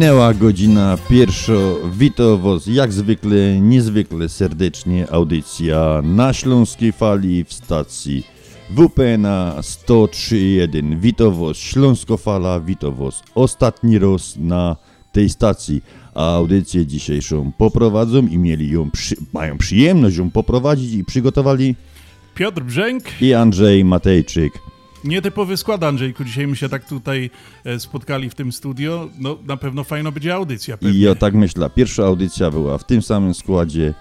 Minęła godzina pierwsza. Witam Was jak zwykle, niezwykle serdecznie. Audycja na Śląskiej Fali w stacji WPN 103.1. Witam Was Śląsko Fala, witam Was ostatni raz na tej stacji. A audycję dzisiejszą poprowadzą i mieli ją, przy, mają przyjemność ją poprowadzić i przygotowali Piotr Brzęk. i Andrzej Matejczyk. Nietypowy skład, Andrzejku. Dzisiaj my się tak tutaj e, spotkali w tym studio. No, na pewno fajno będzie audycja. Pewnie. I ja tak myślę, pierwsza audycja była w tym samym składzie,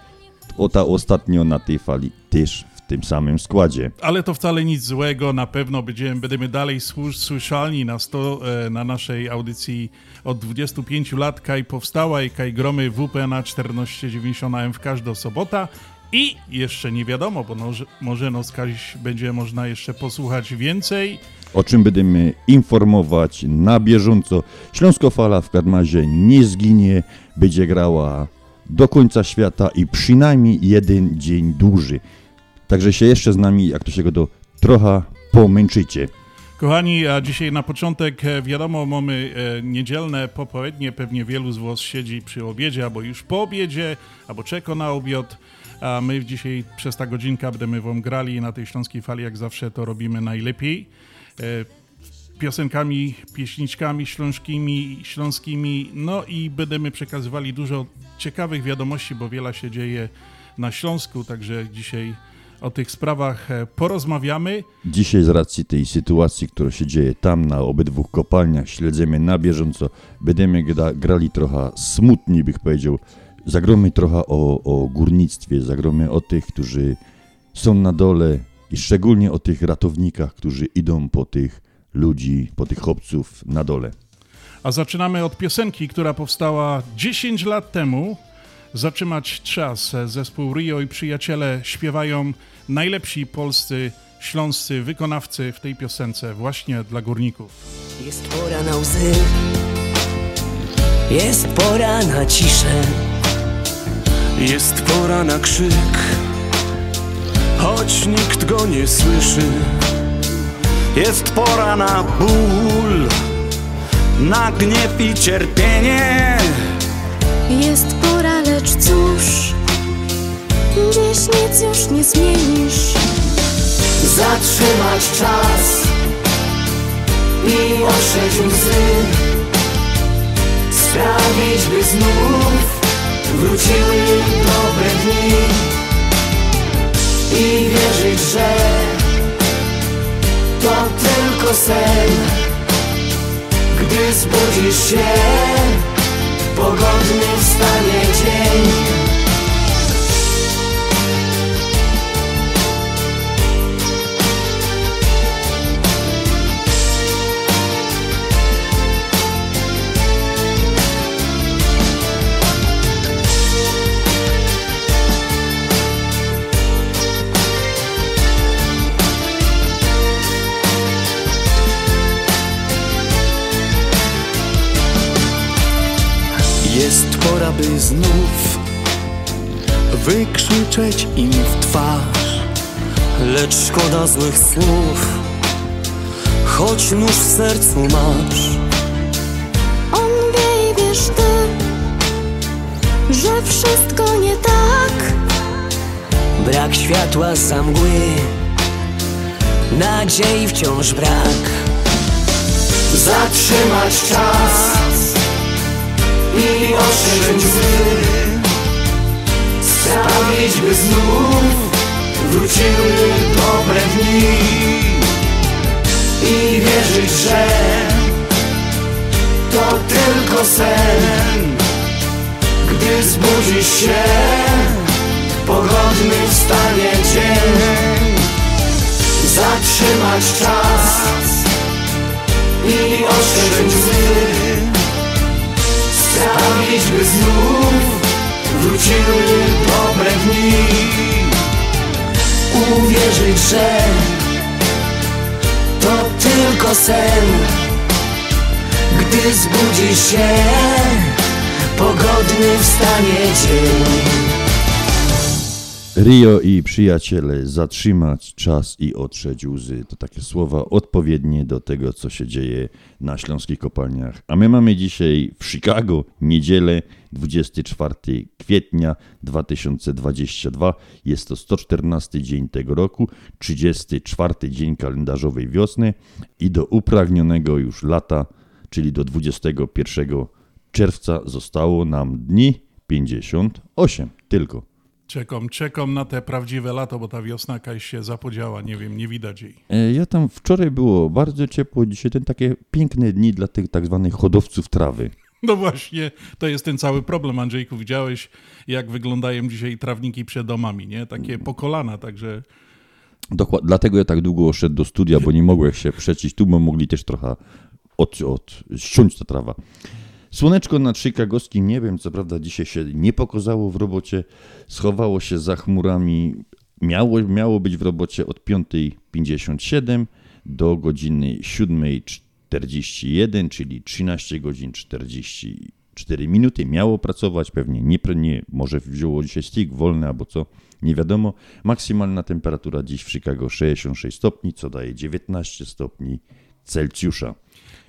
o ta ostatnio na tej fali też w tym samym składzie. Ale to wcale nic złego. Na pewno będziemy, będziemy dalej słyszalni na, sto, e, na naszej audycji od 25 lat. Kaj powstała i kaj gromy WP na 1490 AM w każdą sobota. I jeszcze nie wiadomo, bo może, może no skaś będzie można jeszcze posłuchać więcej. O czym będziemy informować na bieżąco. Śląskofala w Karmazie nie zginie, będzie grała do końca świata i przynajmniej jeden dzień dłużej. Także się jeszcze z nami, jak to się go do trochę pomęczycie. Kochani, a dzisiaj na początek e, wiadomo, mamy e, niedzielne popołudnie, pewnie wielu z Was siedzi przy obiedzie, albo już po obiedzie, albo czeka na obiad, a my dzisiaj przez ta godzinka będziemy Wam grali na tej śląskiej fali, jak zawsze to robimy najlepiej. E, piosenkami, pieśniczkami śląskimi, śląskimi, no i będziemy przekazywali dużo ciekawych wiadomości, bo wiele się dzieje na Śląsku, także dzisiaj o tych sprawach e, porozmawiamy. Dzisiaj z racji tej sytuacji, która się dzieje tam na obydwu kopalniach, śledzimy na bieżąco, będziemy gra, grali trochę smutniej, bych powiedział. Zagromy trochę o, o górnictwie, zagromy o tych, którzy są na dole i szczególnie o tych ratownikach, którzy idą po tych ludzi, po tych chłopców na dole. A zaczynamy od piosenki, która powstała 10 lat temu. Zatrzymać czas. Zespół Rio i przyjaciele śpiewają najlepsi polscy, śląscy wykonawcy w tej piosence właśnie dla górników. Jest pora na łzy, jest pora na ciszę, Jest pora na krzyk, choć nikt go nie słyszy. Jest pora na ból, na gniew i cierpienie. Jest pora, lecz cóż, dziś nic już nie zmienisz. zatrzymać czas i otrzeć łzy, sprawić, by znów wróciły dobre dni i wierzyć, że to tylko sen, gdy zbudzisz się, pogodny wstanie dzień. Złych słów, choć nóż w sercu masz. On wie i wiesz ty, że wszystko nie tak. Brak światła za mgły Nadziei wciąż brak Zatrzymać czas I ostrzeżyć łzy Sprawić, by znów wróciły dobre dni I wierzyć, że to tylko sen. Gdy zbudzisz się Pogodny wstanie dzień. Zatrzymać czas I ostrzeżyć łzy. Sprawić, by znów Wróciły dobre dni Uwierzyć, że To tylko sen. Gdy zbudzisz się Pogodny wstanie dzień Rio i przyjaciele, zatrzymać czas i otrzeć łzy. To takie słowa odpowiednie do tego, co się dzieje na śląskich kopalniach. A my mamy dzisiaj w Chicago niedzielę 24 kwietnia 2022. Jest to 114 dzień tego roku, 34 dzień kalendarzowej wiosny i do upragnionego już lata, czyli do 21 czerwca zostało nam dni 58 tylko. Czekam, czekam na te prawdziwe lato, bo ta wiosna jakaś się zapodziała, nie wiem, nie widać jej. E, Ja tam wczoraj było bardzo ciepło, dzisiaj ten takie piękne dni dla tych tak zwanych hodowców trawy. No właśnie, to jest ten cały problem, Andrzejku. Widziałeś, jak wyglądają dzisiaj trawniki przed domami, nie? Takie po kolana, także Dokład, dlatego ja tak długo szedł do studia, bo nie mogłem się przecić tu, bo mogli też trochę od, od, ściąć ta trawa. Słoneczko nad chicagowskim niebem, co prawda dzisiaj się nie pokazało w robocie, schowało się za chmurami. Miało, miało być w robocie od 5.57 do godziny 7.41, czyli 13 godzin 44 minuty. Miało pracować, pewnie nie, nie może wzięło dzisiaj stick wolny albo co, nie wiadomo. Maksymalna temperatura dziś w Chicago 66 stopni, co daje 19 stopni Celsjusza.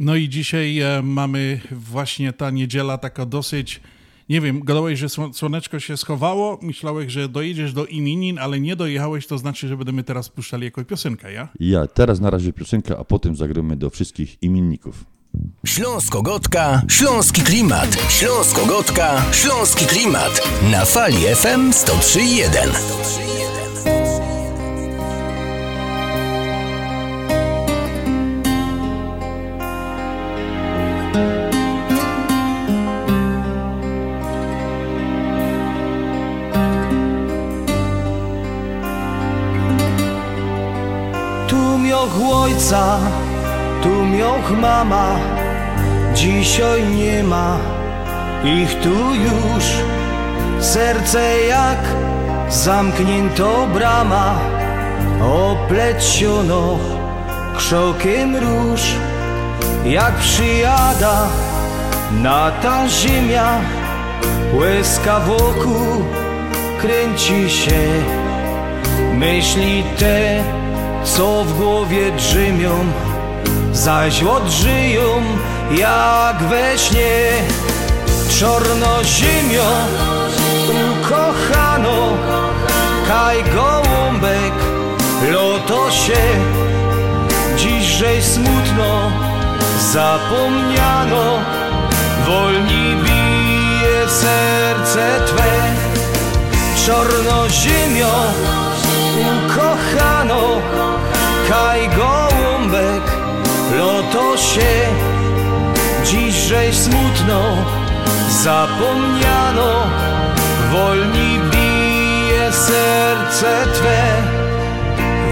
No i dzisiaj e, mamy właśnie ta niedziela taka dosyć, nie wiem, gadałeś, że sło- słoneczko się schowało, myślałeś, że dojedziesz do imienin, ale nie dojechałeś, to znaczy, że będziemy teraz puszczali jakąś piosenkę, ja? Ja teraz na razie piosenka, a potem zagramy do wszystkich imienników. Śląsko-Gotka, Śląski Klimat. Śląsko-Gotka, Śląski Klimat. Na fali FM 103.1. ojca, tu mioch mama, dzisiaj nie ma ich tu już. Serce jak zamknięto brama, opleciono krzokiem róż. Jak przyjada na ta ziemia, łezka wokół kręci się. Myśli te, co w głowie drzymią, zaś odżyją jak we śnie. Czorno ziemio, ukochano, kaj gołąbek, lotosie, dziśżej smutno zapomniano, wolni bije serce Twe. Czorno ziemio, ukochano, kaj gołąbek, lotosie, dziśżej smutno zapomniano, wolni bije serce Twe,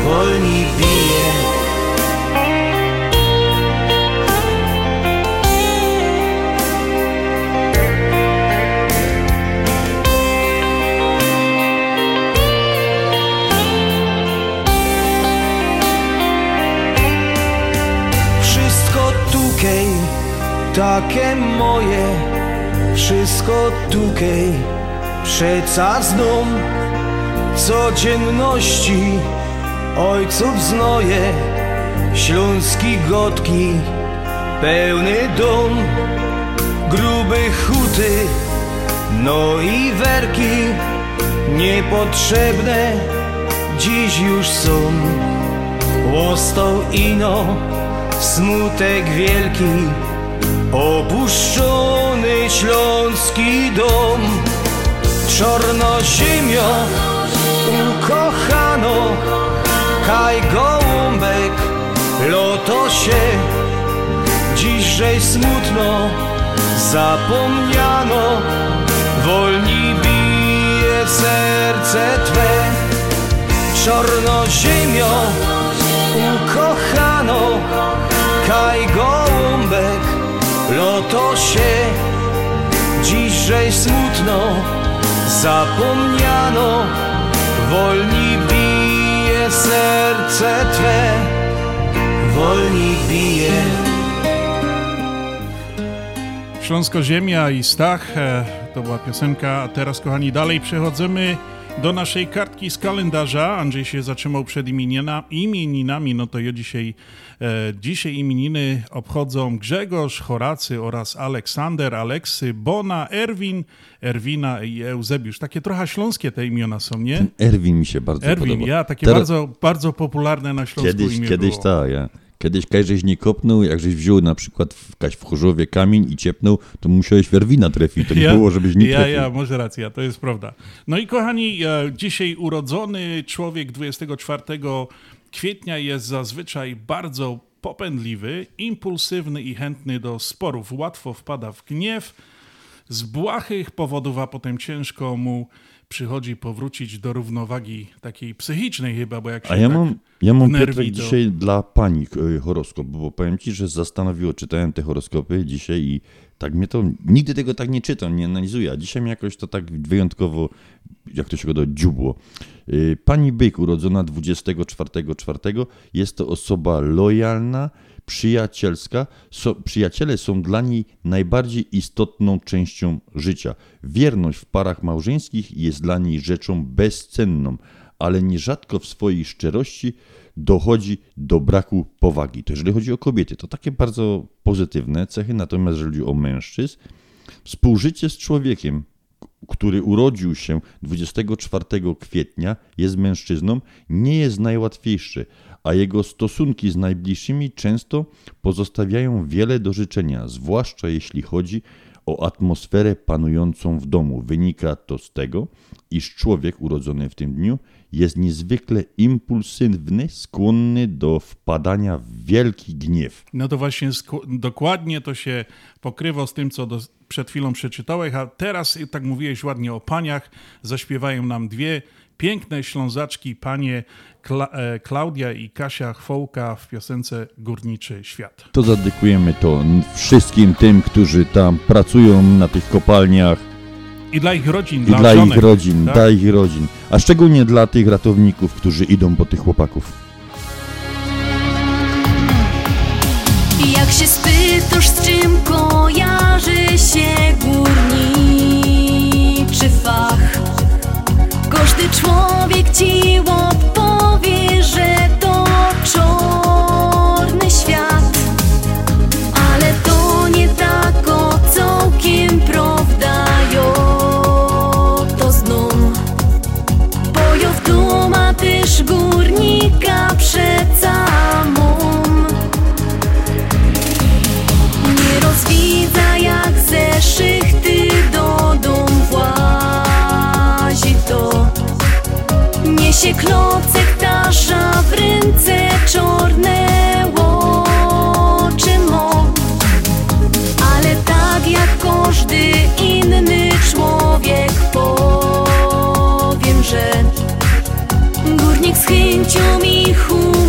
wolni bije. Takie moje, wszystko tukej, przeca znów codzienności ojców znoje, śląski gotki, pełny dom, grube huty, no i werki, niepotrzebne dziś już są. Łostą ino, smutek wielki, opuszczony Śląsk śląski dom Czorno ziemio ukochano Kaj gołąbek loto się Dzisiaj smutno zapomniano Wolni bije serce Twe. Czorno ziemio ukochano Kaj gołąbek loto się Dzisiaj smutno zapomniano. Wolni bije serce Twe Wolni bije. Śląsko Ziemia i Stach e, to była piosenka, a teraz kochani dalej przechodzimy do naszej kartki z kalendarza. Andrzej się zatrzymał przed imienina, imieninami, no to ja dzisiaj, e, dzisiaj imieniny obchodzą Grzegorz, Horacy oraz Aleksander, Aleksy, Bona, Erwin, Erwina i Eusebiusz. Takie trochę śląskie te imiona są, nie? Erwin mi się bardzo Erwin, podoba. ja, takie Teraz- bardzo, bardzo popularne na Śląsku Kiedyś, imię kiedyś było. tak, ja. Kiedyś każeś nie kopnął, jak żeś wziął na przykład w, kaś w Chorzowie kamień i ciepnął, to musiałeś Werwina trafić, to nie było, żebyś nie ja, trafił. ja, może racja, to jest prawda. No i kochani, e, dzisiaj urodzony człowiek 24 kwietnia jest zazwyczaj bardzo popędliwy, impulsywny i chętny do sporów. Łatwo wpada w gniew, z błahych powodów, a potem ciężko mu przychodzi powrócić do równowagi takiej psychicznej chyba, bo jak się A ja tak mam, ja mam Piotrek to- dzisiaj dla pani e, horoskop, bo powiem ci, że zastanowiło, czytałem te horoskopy dzisiaj i tak mnie to, nigdy tego tak nie czytam, nie analizuję, a dzisiaj mnie jakoś to tak wyjątkowo, jak to się go do dziubło. Y, Pani Byk, urodzona 24.4, jest to osoba lojalna, przyjacielska. So, przyjaciele są dla niej najbardziej istotną częścią życia. Wierność w parach małżeńskich jest dla niej rzeczą bezcenną, ale nierzadko w swojej szczerości dochodzi do braku powagi. To jeżeli chodzi o kobiety, to takie bardzo pozytywne cechy, natomiast jeżeli chodzi o mężczyzn, Współżycie z człowiekiem, który urodził się 24 kwietnia, jest mężczyzną, nie jest najłatwiejsze, a jego stosunki z najbliższymi często pozostawiają wiele do życzenia, zwłaszcza jeśli chodzi o atmosferę panującą w domu. Wynika to z tego, iż człowiek urodzony w tym dniu jest niezwykle impulsywny, skłonny do wpadania w wielki gniew. No to właśnie dokładnie to się pokrywa z tym, co do, przed chwilą przeczytałeś, a teraz, tak mówiłeś ładnie o paniach, zaśpiewają nam dwie piękne ślązaczki, panie Kla- e, Klaudia i Kasia Chwołka w piosence Górniczy Świat. To zadykujemy to wszystkim tym, którzy tam pracują na tych kopalniach I dla ich rodzin, i dla, dla żonek, ich rodzin, tak? dla ich rodzin, a szczególnie dla tych ratowników, którzy idą po tych chłopaków. Jak się spytasz, z czym kojarzy się górniczy fach, każdy człowiek ci odpowie, 很久迷糊。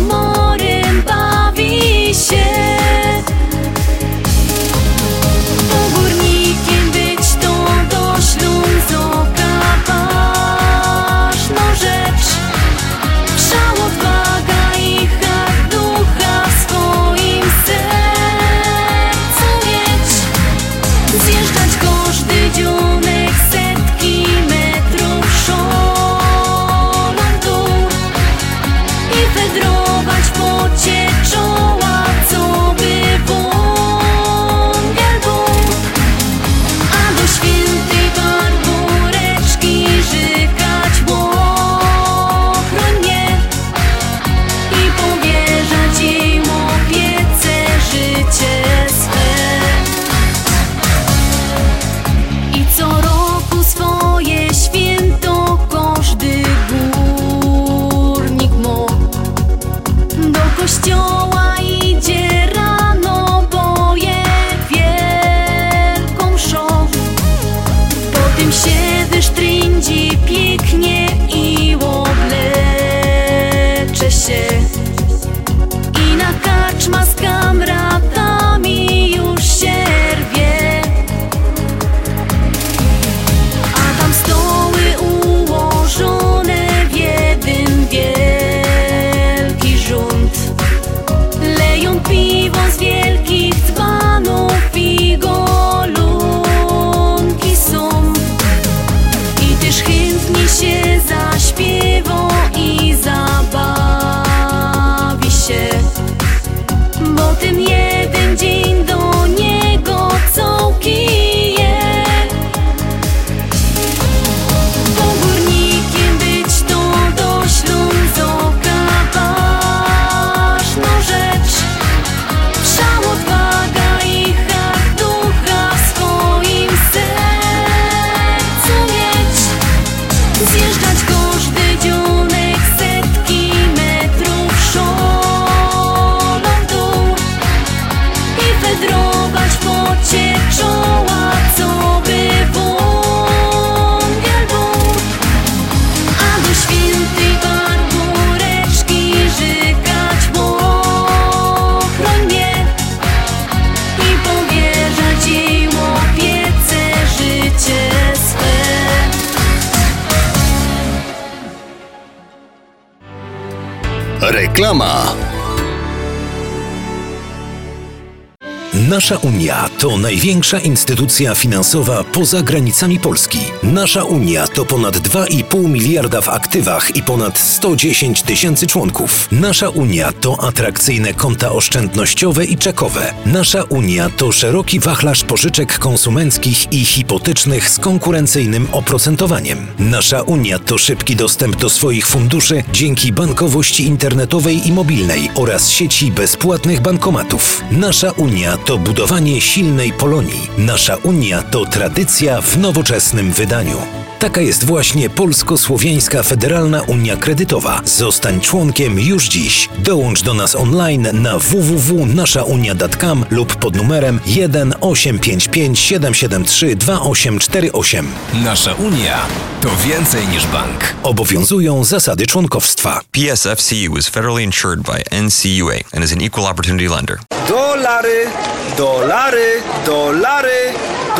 Nasza Unia to największa instytucja finansowa poza granicami Polski. Nasza Unia to ponad 2,5 miliarda w aktywach i ponad 110 tysięcy członków. Nasza Unia to atrakcyjne konta oszczędnościowe i czekowe. Nasza Unia to szeroki wachlarz pożyczek konsumenckich i hipotecznych z konkurencyjnym oprocentowaniem. Nasza Unia to szybki dostęp do swoich funduszy dzięki bankowości internetowej i mobilnej oraz sieci bezpłatnych bankomatów. Nasza Unia to budowanie silnej Polonii. Nasza Unia to tradycja w nowoczesnym wydaniu. Taka jest właśnie Polsko-Słowiańska Federalna Unia Kredytowa. Zostań członkiem już dziś. Dołącz do nas online na www.naszaunia.com lub pod numerem 1 855 773 2848. Nasza Unia to więcej niż bank. Obowiązują zasady członkowstwa. PSFCU is federally insured by NCUA and is an equal opportunity lender. Dolary, dolary, dolary,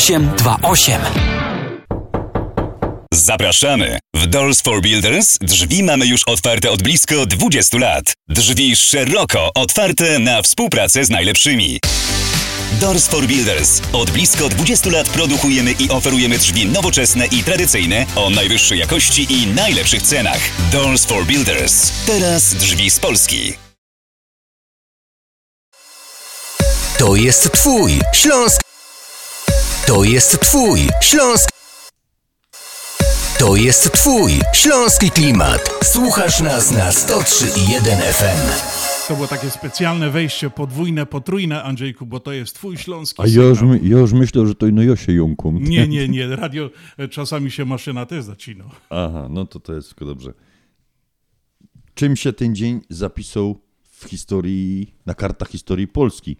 0828. Zapraszamy! W Doors for Builders drzwi mamy już otwarte od blisko 20 lat. Drzwi szeroko otwarte na współpracę z najlepszymi. Doors for Builders. Od blisko 20 lat produkujemy i oferujemy drzwi nowoczesne i tradycyjne o najwyższej jakości i najlepszych cenach. Doors for Builders. Teraz drzwi z Polski. To jest Twój Śląsk. To jest Twój Śląsk. To jest Twój Śląski Klimat. Słuchasz nas na 103,1 FM. To było takie specjalne wejście, podwójne, potrójne, Andrzejku, bo to jest twój śląski A ja już, my- ja już myślę, że to i no Josie jąką. Nie, nie, nie, radio, e, czasami się maszyna też zacina. Aha, no to to jest wszystko dobrze. Czym się ten dzień zapisał w historii, na kartach historii Polski?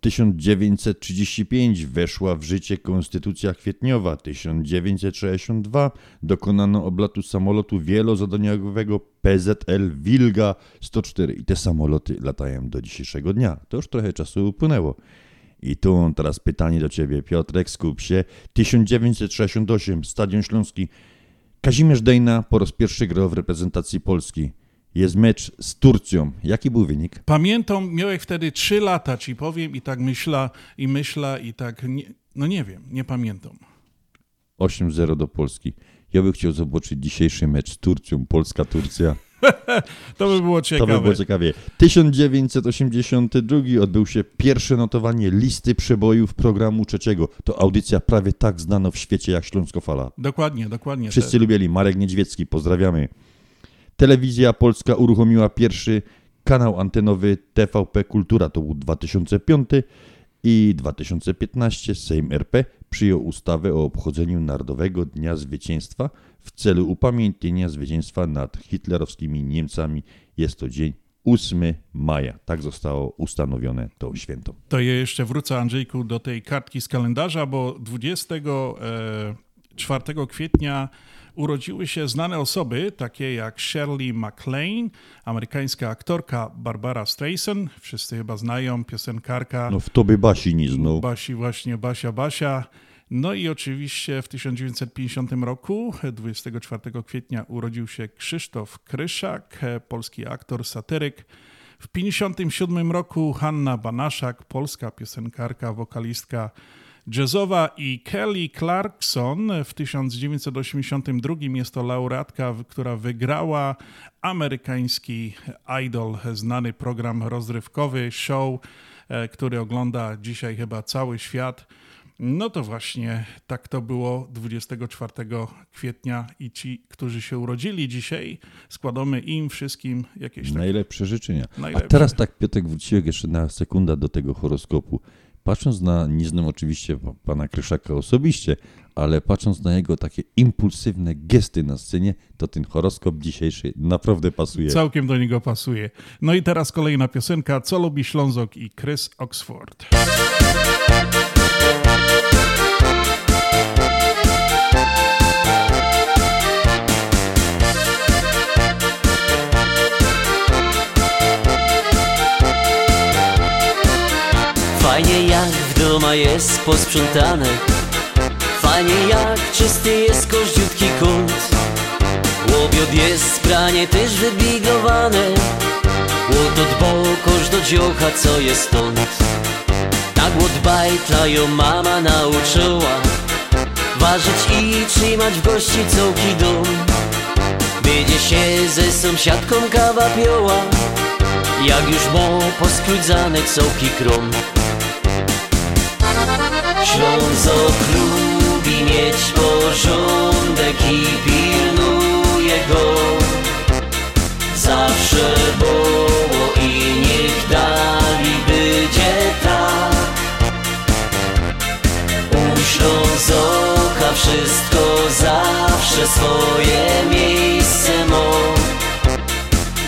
1935 weszła w życie Konstytucja Kwietniowa. 1962 dokonano oblotu samolotu wielozadaniowego PZL Wilga 104 i te samoloty latają do dzisiejszego dnia. To już trochę czasu upłynęło. I tu teraz pytanie do ciebie, Piotrek, skup się. 1968, Stadion Śląski. Kazimierz Dejna po raz pierwszy grał w reprezentacji Polski. Jest mecz z Turcją. Jaki był wynik? Pamiętam, miałem wtedy 3 lata, ci powiem, i tak myśla, i myśla, i tak, nie, no nie wiem, nie pamiętam. 8-0 do Polski. Ja bym chciał zobaczyć dzisiejszy mecz z Turcją, Polska-Turcja. to by było To ciekawe. by było ciekawie. 1982 odbył się pierwsze notowanie listy przebojów programu trzeciego. To audycja prawie tak znana w świecie jak Śląskofala. Dokładnie, dokładnie. Wszyscy lubieli. Marek Niedźwiecki, pozdrawiamy. Telewizja Polska uruchomiła pierwszy kanał antenowy TVP Kultura, to był 2005 i 2015 Sejm RP przyjął ustawę o obchodzeniu Narodowego Dnia Zwycięstwa w celu upamiętnienia zwycięstwa nad hitlerowskimi Niemcami. Jest to dzień 8 maja. Tak zostało ustanowione to święto. To ja jeszcze wrócę, Andrzejku, do tej kartki z kalendarza, bo 24 kwietnia urodziły się znane osoby, takie jak Shirley MacLaine, amerykańska aktorka Barbara Streisand, wszyscy chyba znają, piosenkarka. No w tobie Basi nie znał. Basi właśnie, Basia, Basia. No i oczywiście w 1950 roku, 24 kwietnia, urodził się Krzysztof Kryszak, polski aktor, satyryk. W 1957 roku Hanna Banaszak, polska piosenkarka, wokalistka jazzowa i Kelly Clarkson w 1982 jest to laureatka, która wygrała amerykański Idol, znany program rozrywkowy, show, e, który ogląda dzisiaj chyba cały świat. No to właśnie tak to było 24 kwietnia i ci, którzy się urodzili dzisiaj, składamy im wszystkim jakieś takie... Najlepsze życzenia. Najlepsze. A teraz tak, Piotrek, wróciłem jeszcze na sekundę do tego horoskopu. Patrząc na, nie znam oczywiście pa- pana Kryszaka osobiście, ale patrząc na jego takie impulsywne gesty na scenie, to ten horoskop dzisiejszy naprawdę pasuje. Całkiem do niego pasuje. No i teraz kolejna piosenka, Co lubi Ślązok i Chris Oxford. Fajnie doma jest posprzątane. Fajnie jak czysty jest koździutki kąt. Łobiot jest pranie też wybiglowane Łot od bokoż do dziocha co jest stąd. Tak łot bajtla ją mama nauczyła. Ważyć i trzymać w gości całki dom. Będzie się ze sąsiadką kawa pioła. Jak już mo poskrudzane całki krom Ślązok lubi mieć porządek i pilnuje go. Zawsze było i niech dali będzie tak U Ślązoka wszystko zawsze swoje miejsce ma.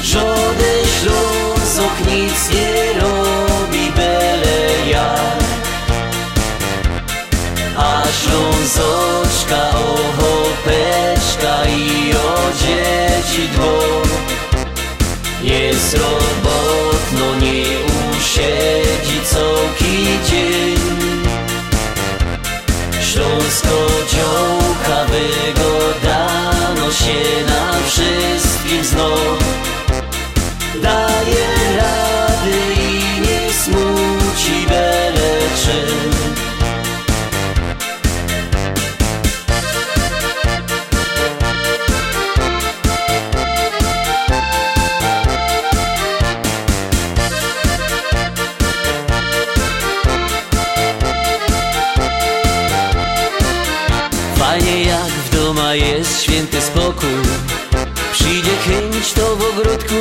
Żaden Ślązok nic nie robi byle jak Ślązoczka o i o dzieci dwo Jest robotno, nie usiedzi całki dzień. Śląsko dziołka wygodano się na wszystkim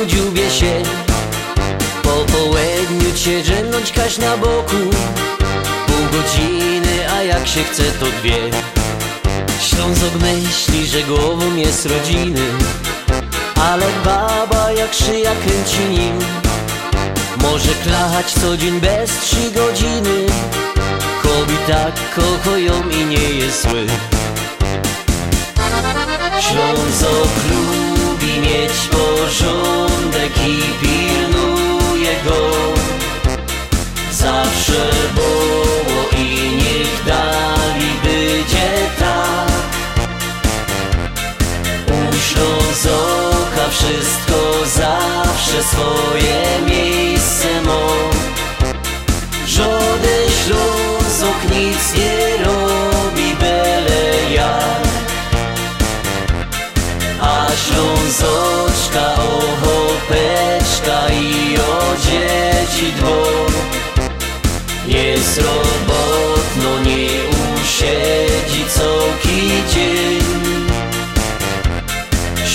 ogródku dziubie się. Po południu cię drzemnąć kaś na boku. Pół godziny, a jak się chce to dwie. Ślązok myśli, że głową jest rodziny. Ale baba jak szyja kręci nim. Może klać co dzień bez trzy godziny. Kobi tak kochają i nie jest zły. Ślązok lubi mieć porządek i pilnuje go. Zawsze było i niech dali będzie tak. U Ślązoka wszystko zawsze swoje miejsce ma. Żaden Ślązok nic nie robi byle jak Ślązoczka, ochopeczka i o dzieci dwór. Jest robotno, nie usiedzi całki dzień.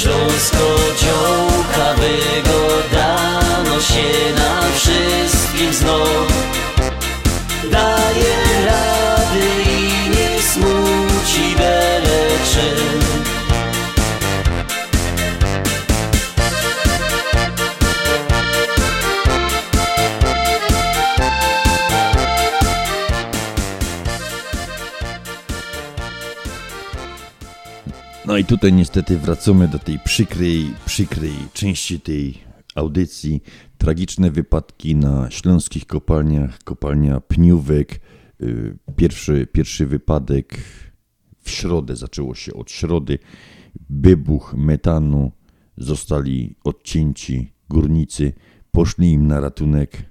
Śląsko dziołka wygodano się na wszystkim znów Daje i tutaj niestety wracamy do tej przykrej, przykrej części tej audycji. Tragiczne wypadki na śląskich kopalniach, kopalnia Pniówek. Y, Pierwszy, pierwszy wypadek w środę, zaczęło się od środy. Wybuch metanu, zostali odcięci górnicy, poszli im na ratunek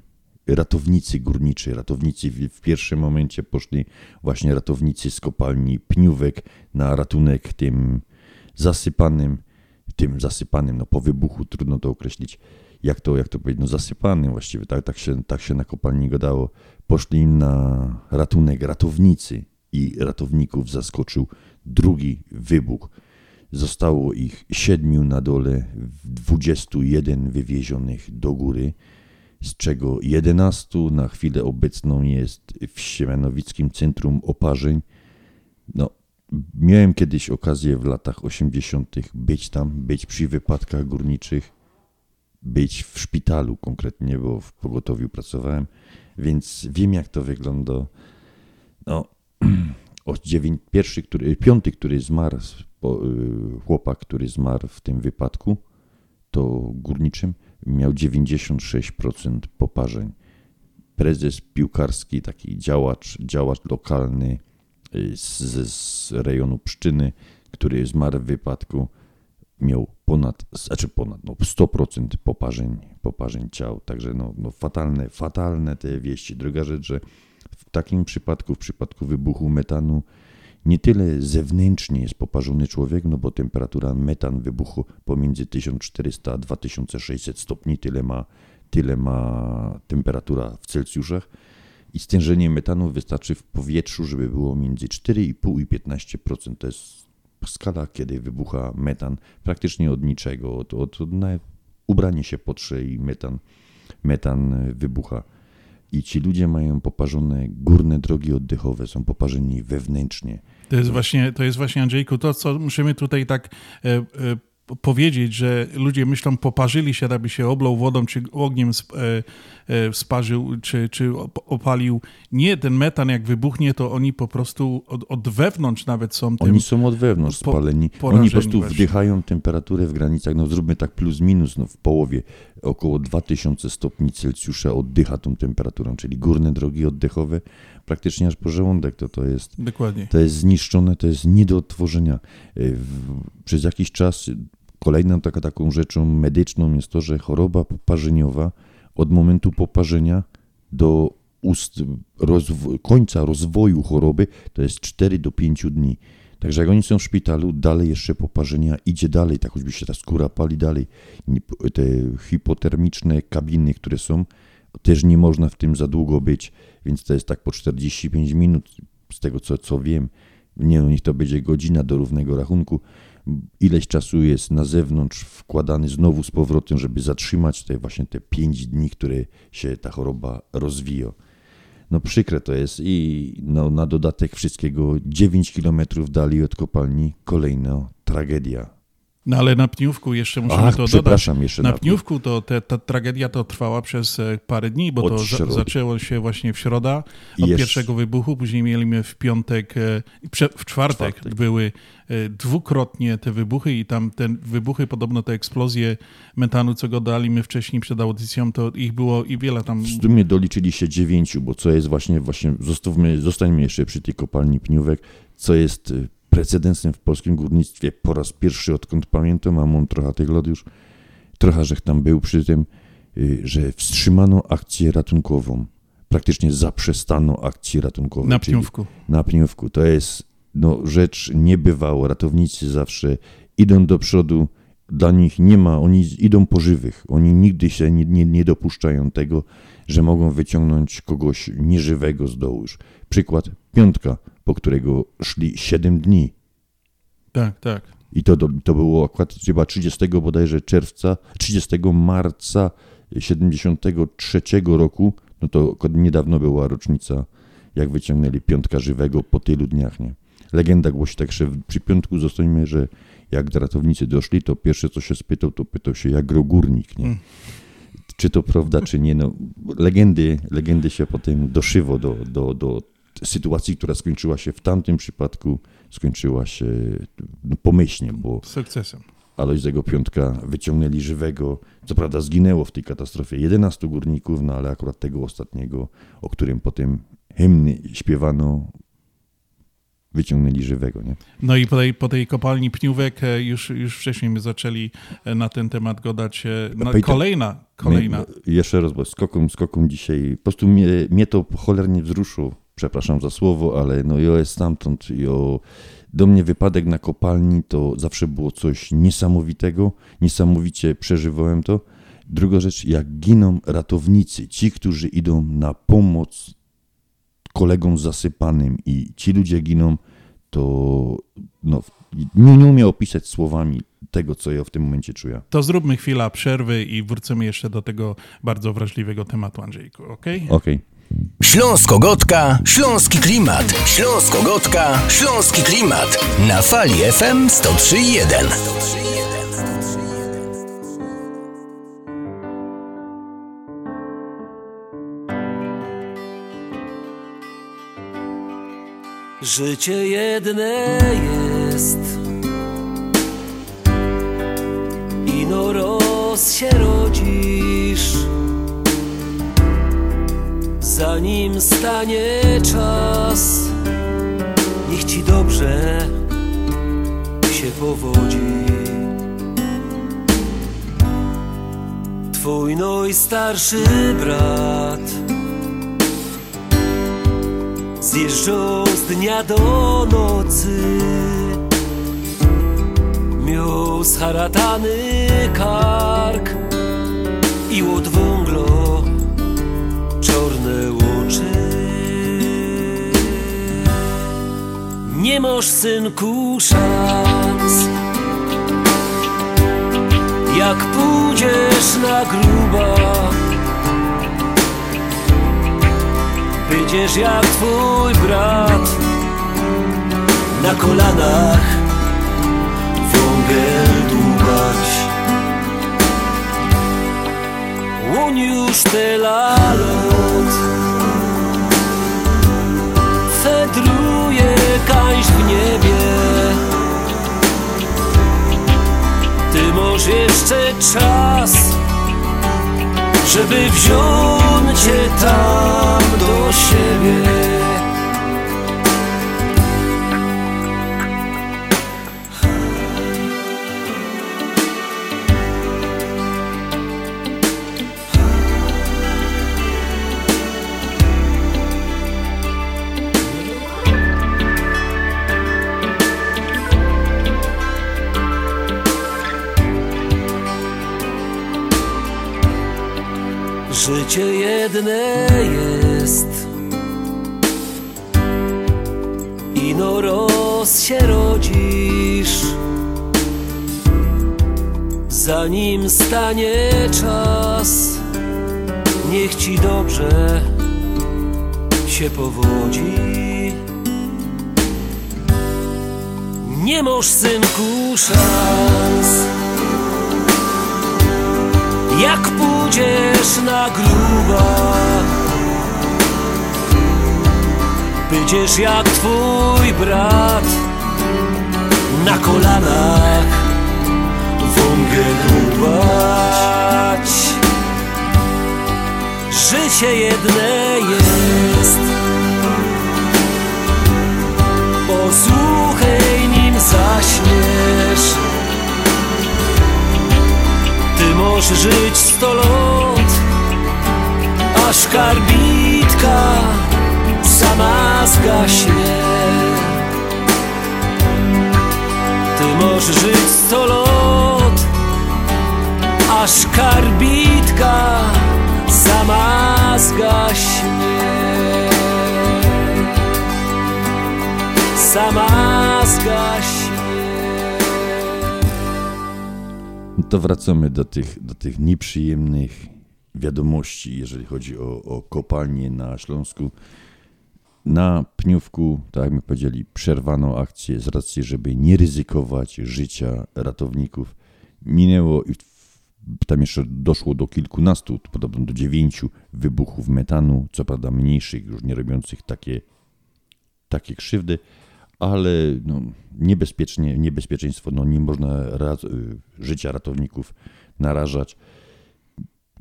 ratownicy górniczy, ratownicy w, w pierwszym momencie poszli właśnie ratownicy z kopalni Pniówek na ratunek tym zasypanym, tym zasypanym, no po wybuchu trudno to określić, jak to, jak to powiedzieć, no zasypanym właściwie, tak, tak, się, tak się na kopalni gadało. Poszli im na ratunek ratownicy i ratowników zaskoczył drugi wybuch. Zostało ich siedmiu na dole, 21 wywiezionych do góry z czego 11 na chwilę obecną jest w Siemianowickim Centrum Oparzeń. No, miałem kiedyś okazję w latach 80. być tam, być przy wypadkach górniczych, być w szpitalu konkretnie, bo w pogotowiu pracowałem, więc wiem jak to wygląda. No, pierwszy, który, piąty, który zmarł, y, chłopak, który zmarł w tym wypadku, to górniczym, miał 96% poparzeń. Prezes piłkarski, taki działacz, działacz lokalny z, z rejonu Pszczyny, który zmarł w wypadku, miał ponad, znaczy ponad no 100% poparzeń, poparzeń ciał. Także no, no fatalne, fatalne te wieści. Druga rzecz, że w takim przypadku, w przypadku wybuchu metanu, nie tyle zewnętrznie jest poparzony człowiek, no bo temperatura metan wybuchu pomiędzy 1400 a 2600 stopni, tyle ma, tyle ma temperatura w Celsjuszach. I stężenie metanu wystarczy w powietrzu, żeby było między 4,5 i 15%. To jest skala, kiedy wybucha metan praktycznie od niczego. Od, od, od ubranie się potrze i metan, metan wybucha i ci ludzie mają poparzone górne drogi oddechowe, są poparzeni wewnętrznie. To jest właśnie, to jest właśnie Andrzejku, to co musimy tutaj tak e, e, powiedzieć, że ludzie myślą, poparzyli się, aby się oblał wodą, czy ogniem e, e, sparzył, czy, czy opalił. Nie, ten metan jak wybuchnie, to oni po prostu od, od wewnątrz nawet są tym Oni są od wewnątrz spaleni. Po, oni po prostu właśnie. wdychają temperaturę w granicach, no zróbmy tak plus minus, no w połowie, około 2000 stopni Celsjusza oddycha tą temperaturą, czyli górne drogi oddechowe, praktycznie aż po żołądek to, to jest. Dokładnie. To jest zniszczone, to jest nie do odtworzenia. E, przez jakiś czas Kolejną taka, taką rzeczą medyczną jest to, że choroba poparzeniowa od momentu poparzenia do ust, końca rozwoju choroby to jest 4 do 5 dni. Także jak oni są w szpitalu, dalej jeszcze poparzenia idzie dalej, tak choćby się ta skóra pali dalej. Te hipotermiczne kabiny, które są, też nie można w tym za długo być, więc to jest tak po 45 minut, z tego co, co wiem. Nie no, niech to będzie godzina do równego rachunku ileś czasu jest na zewnątrz wkładany znowu z powrotem, żeby zatrzymać te właśnie te pięć dni, które się ta choroba rozwija. No przykre to jest i no, na dodatek wszystkiego 9 kilometrów dalej od kopalni kolejna tragedia. No ale na Pniówku jeszcze musimy Ach, to przepraszam, dodać. Jeszcze na, na Pniówku to te, ta tragedia to trwała przez e, parę dni, bo to za, zaczęło się właśnie w środa od pierwszego wybuchu, później mieliśmy w piątek, e, w czwartek, Czwartek. były e, dwukrotnie te wybuchy i tam te wybuchy, podobno te eksplozje metanu, co go daliśmy wcześniej przed audycją, to ich było i wiele tam... W sumie doliczyli się dziewięciu, bo co jest właśnie, właśnie zostawmy, zostańmy jeszcze przy tej kopalni Pniówek, co jest y, precedensem w polskim górnictwie po raz pierwszy odkąd pamiętam, a mam trochę tych lat już, trochę żech tam był przy tym, y, że wstrzymano akcję ratunkową. Praktycznie zaprzestano akcji ratunkowej. Na Pniówku. Na Pniówku. To jest no, rzecz niebywała. Ratownicy zawsze idą do przodu dla nich nie ma, oni idą po żywych. Oni nigdy się nie, nie, nie dopuszczają tego, że mogą wyciągnąć kogoś nieżywego z dołu. Przykład piątka, po którego szli 7 dni. Tak, tak. I to, to było akurat chyba 30 bodajże czerwca, 30 marca 73 roku, no to niedawno była rocznica, jak wyciągnęli piątka żywego po tylu dniach, nie? Legenda głosi tak, że przy piątku zostańmy, że jak ratownicy doszli, to pierwsze co się spytał, to pytał się jak górnik, nie? Mm. Czy to prawda, czy nie, no legendy, legendy się potem doszywo do, do, do sytuacji, która skończyła się w tamtym przypadku, skończyła się no, pomyślnie, bo Sukcesem. Alojzego Piątka wyciągnęli żywego. Co prawda zginęło w tej katastrofie 11 górników, no ale akurat tego ostatniego, o którym potem hymny śpiewano, wyciągnęli żywego, nie? No i po tej, po tej kopalni Pniówek e, już, już wcześniej my zaczęli e, na ten temat gadać. No, kolejna, kolejna. Mnie, jeszcze raz, bo skokom, skokom dzisiaj, po prostu mnie, mnie to cholernie wzruszyło, przepraszam za słowo, ale no ja jest stamtąd, jo, do mnie wypadek na kopalni to zawsze było coś niesamowitego, niesamowicie przeżywałem to. Druga rzecz, jak giną ratownicy, ci, którzy idą na pomoc kolegom zasypanym i ci ludzie giną, to no, nie, nie umiem opisać słowami tego, co ja w tym momencie czuję. To zróbmy chwilę przerwy i wrócimy jeszcze do tego bardzo wrażliwego tematu, Andrzejku, ok? Okej. Śląsko-Gotka, Śląski Klimat. Śląsko-Gotka, Śląski Klimat. Na fali FM 103.1. Życie jedne jest Ino roz się rodzisz Zanim stanie czas Niech ci dobrze się powodzi. Twój najstarszy brat Zjeżdżał z dnia do nocy. Miał scharatany kark I od Nie masz synku szans. Jak pójdziesz na gruba Będziesz jak twój brat Na kolanach wągiel dłubać. On już tyle lot Fedruje kaś w niebie Ty masz jeszcze czas żeby wziąć cię tam do siebie. Jedne jest. Ino roz się rodzisz. Zanim stanie czas Niech ci dobrze się powodzi. Nie masz synku szans jak pójdziesz na gruba Będziesz jak twój brat Na kolanach wągę dłubać Życie jedne jest. Posłuchaj nim zaśmiesz ty możesz żyć sto lat Aż karbitka sama zgaśnie. Ty możesz żyć sto lat aż karbitka sama zgaśnie. Sama zgaśnie To wracamy do tych, do tych nieprzyjemnych wiadomości, jeżeli chodzi o, o kopalnie na Śląsku. Na Pniówku, tak jak my powiedzieli, przerwano akcję z racji, żeby nie ryzykować życia ratowników. Minęło i tam jeszcze doszło do kilkunastu, podobno do dziewięciu wybuchów metanu, co prawda mniejszych, już nie robiących takie, takie krzywdy, ale no, niebezpiecznie, niebezpieczeństwo, no, nie można y, życia ratowników narażać.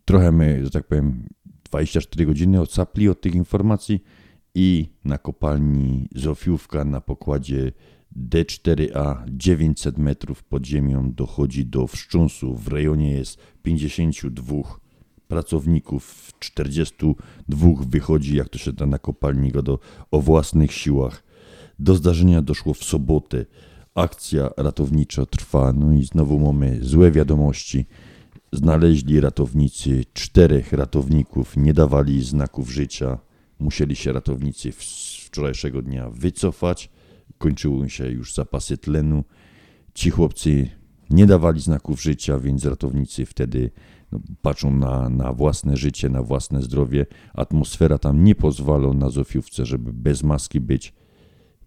Trochę my, że tak powiem, 24 godziny odsapli od tych informacji i na kopalni Zofiówka na pokładzie D4A 900 metrów pod ziemią dochodzi do wstrząsu. W rejonie jest 52 pracowników, 42 wychodzi, jak to się da na kopalni go do, o własnych siłach. Do zdarzenia doszło w sobotę. Akcja ratownicza trwa, no i znowu mamy złe wiadomości. Znaleźli ratownicy czterech ratowników, nie dawali znaków życia. Musieli się ratownicy wczorajszego dnia wycofać. Kończyły się już zapasy tlenu. Ci chłopcy nie dawali znaków życia, więc ratownicy wtedy no, patrzą na, na własne życie, na własne zdrowie. Atmosfera tam nie pozwala na Zofiówce, żeby bez maski być.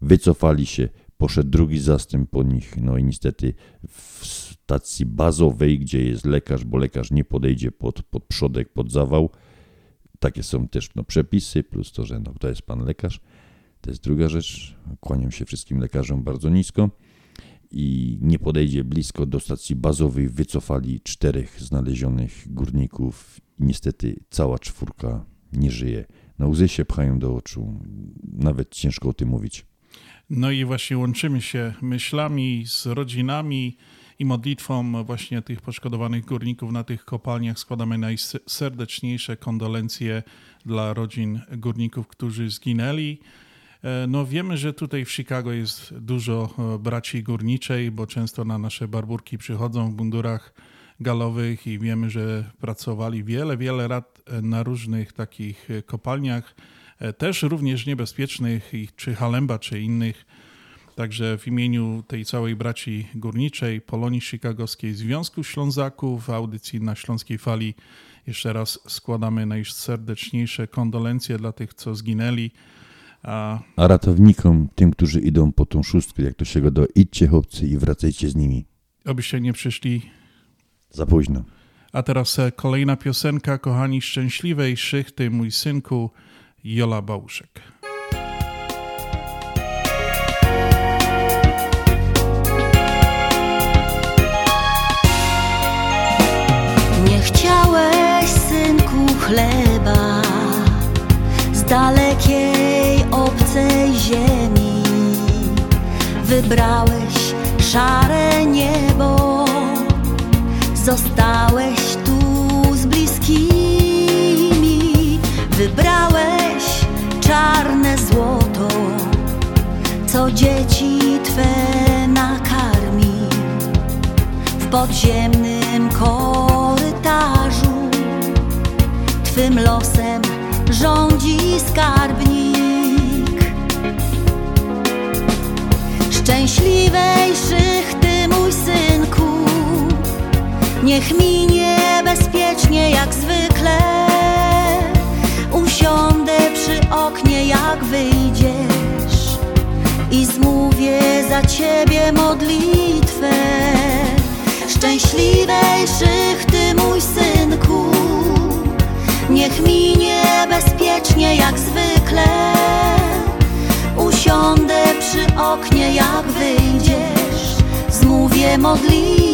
Wycofali się, poszedł drugi zastęp po nich, no i niestety w stacji bazowej, gdzie jest lekarz, bo lekarz nie podejdzie pod, pod przodek, pod zawał. Takie są też no, przepisy, plus to, że no, to jest pan lekarz. To jest druga rzecz. Kłaniam się wszystkim lekarzom bardzo nisko. I nie podejdzie blisko do stacji bazowej. Wycofali czterech znalezionych górników. Niestety cała czwórka nie żyje. Na łzy się pchają do oczu. Nawet ciężko o tym mówić. No i właśnie łączymy się myślami z rodzinami i modlitwą właśnie tych poszkodowanych górników na tych kopalniach. Składamy najserdeczniejsze kondolencje dla rodzin górników, którzy zginęli. E, no wiemy, że tutaj w Chicago jest dużo e, braci górniczej, bo często na nasze barburki przychodzą w mundurach galowych i wiemy, że pracowali wiele, wiele lat e, na różnych takich kopalniach też również niebezpiecznych, czy Halemba, czy innych. Także w imieniu tej całej braci górniczej, Polonii Chicagowskiej, Związku Ślązaków, audycji na Śląskiej Fali, jeszcze raz składamy najserdeczniejsze kondolencje dla tych, co zginęli. A, A ratownikom, tym, którzy idą po tą szóstkę, jak to się go do idźcie chłopcy i wracajcie z nimi. Obyście nie przyszli za późno. A teraz e, kolejna piosenka, kochani, szczęśliwej szychty, mój synku. Jola Bałuszek. Nie chciałeś, synku, chleba z dalekiej, obcej ziemi. Wybrałeś szare niebo, zostałeś tu z bliskimi. Wybrałeś czarne złoto, co dzieci Twe nakarmi w podziemnym korytarzu. Twym losem rządzi skarbnik. Szczęśliwej szychty, mój synku, niech minie bezpiecznie jak zwykle usiądę przy oknie jak wyjdziesz. I zmówię za ciebie modlitwę. Szczęśliwej szychty mój synku Niech minie bezpiecznie jak zwykle. Usiądę przy oknie jak wyjdziesz. Zmówię modlitwę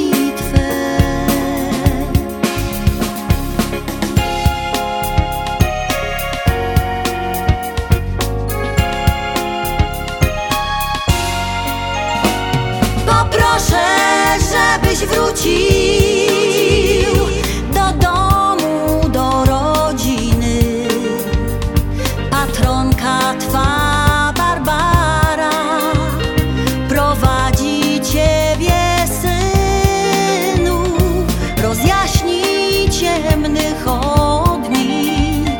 byś wrócił do domu, do rodziny. Patronka twa Barbara prowadzi ciebie, synu, rozjaśni ciemny chodnik,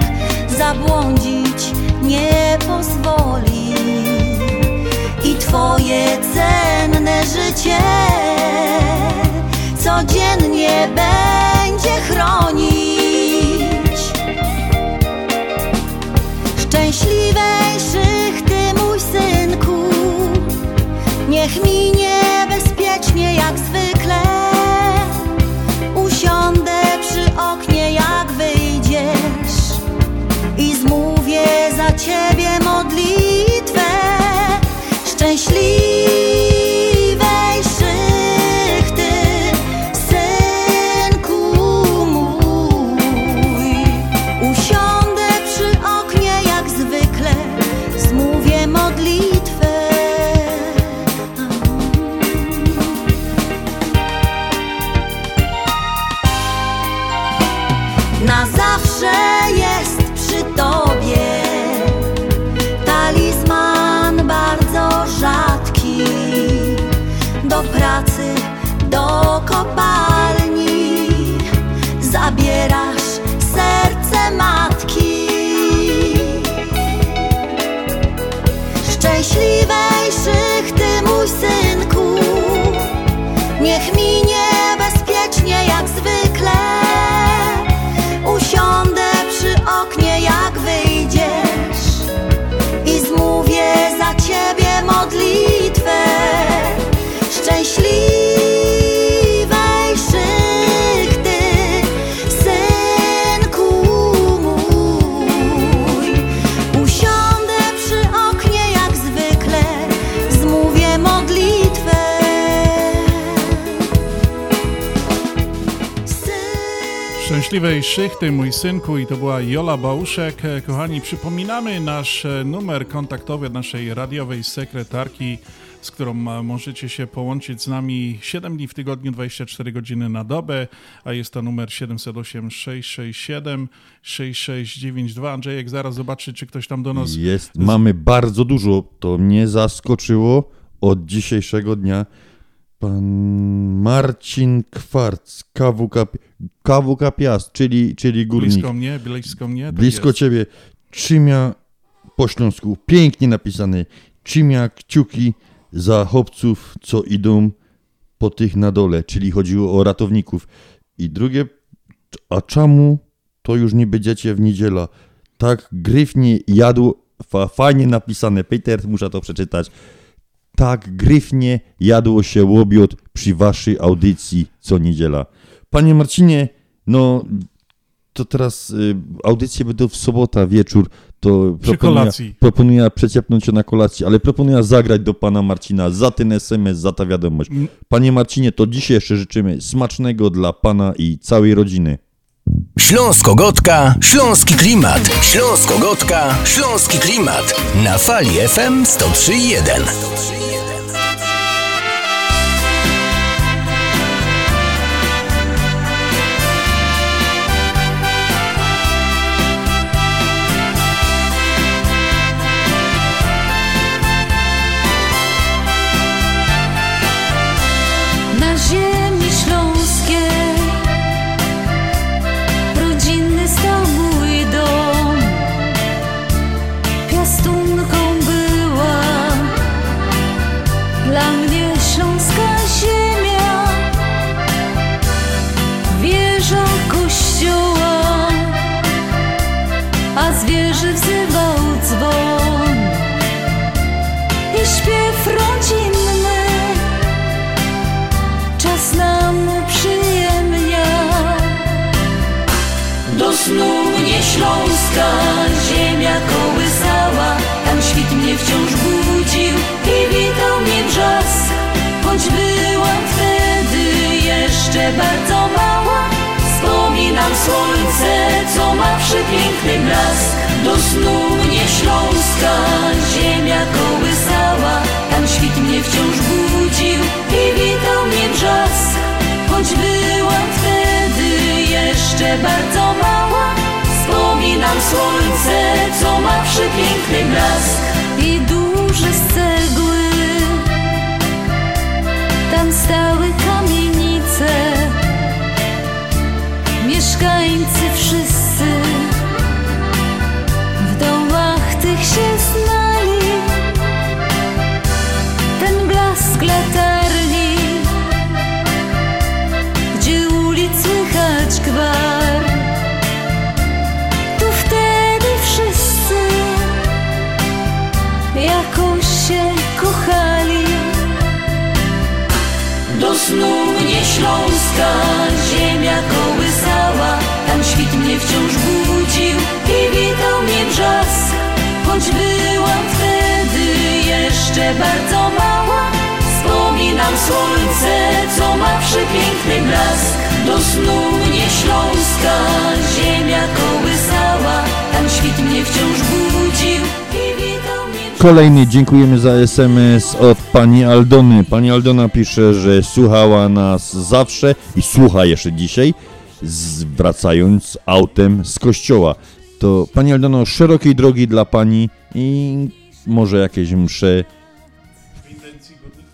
zabłądzić nie pozwoli i twoje cenne życie codziennie będzie chronić. Szczęśliwejszych Ty, mój synku, niech minie bezpiecznie jak zwykle. Szczęśliwej szychty, mój synku, i to była Jola Bałuszek. E, Kochani, przypominamy nasz e, numer kontaktowy naszej radiowej sekretarki, z którą e, możecie się połączyć z nami 7 dni w tygodniu, 24 godziny na dobę, a jest to numer 708 667 6692. Andrzejek zaraz zobaczy, czy ktoś tam do nas... Jest, mamy bardzo dużo. To mnie zaskoczyło od dzisiejszego dnia. Pan Marcin Kwarc, KWK, KWK Piast, czyli, czyli górnik. Blisko mnie, blisko mnie. tak Blisko jest. ciebie. Czymia po śląsku. Pięknie napisane. Czymia kciuki za chłopców, co idą po tych na dole, czyli chodziło o ratowników. I drugie, a czemu to już nie będziecie w niedziela? Tak gryfnie jadło, fa, fajnie napisane, Peter muszę to przeczytać. Tak gryfnie jadło się łobiot przy waszej audycji co niedziela. Panie Marcinie, no to teraz y, audycje będą w sobota wieczór, to Przy kolacji. proponuję przeciepnąć się na kolacji, ale proponuję zagrać do pana Marcina za ten SMS, za ta wiadomość. Panie Marcinie, to dzisiaj jeszcze życzymy smacznego dla pana i całej rodziny. Śląsko-Gotka, Śląski Klimat. Śląsko-Gotka, Śląski Klimat. Na fali FM 103.1. bardzo mała, wspominam słońce, co ma przepiękny blask. Do snu mnie śląska ziemia kołysała, tam świt mnie wciąż budził i witał mnie brzask. Choć byłam wtedy jeszcze bardzo mała, wspominam słońce, co ma przepiękny blask. Śląska ziemia kołysała Tam świt mnie wciąż budził i witał mnie brzask. Choć byłam wtedy jeszcze bardzo mała Wspominam słońce, co ma przepiękny blask. Do snu mnie Śląska ziemia kołysała Tam świt mnie wciąż budził Kolejny dziękujemy za SMS od pani Aldony. Pani Aldona pisze, że słuchała nas zawsze i słucha jeszcze dzisiaj, wracając autem z kościoła. To pani Aldono, szerokiej drogi dla pani i może jakieś msze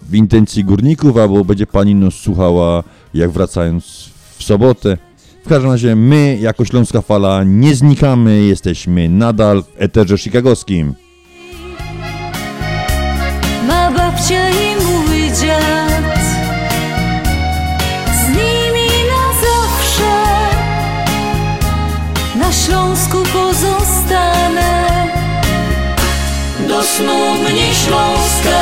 w intencji górników, albo będzie pani nos słuchała jak wracając w sobotę. W każdym razie my, jako Śląska Fala, nie znikamy, jesteśmy nadal w eterze chicagowskim. Snu mnie Śląska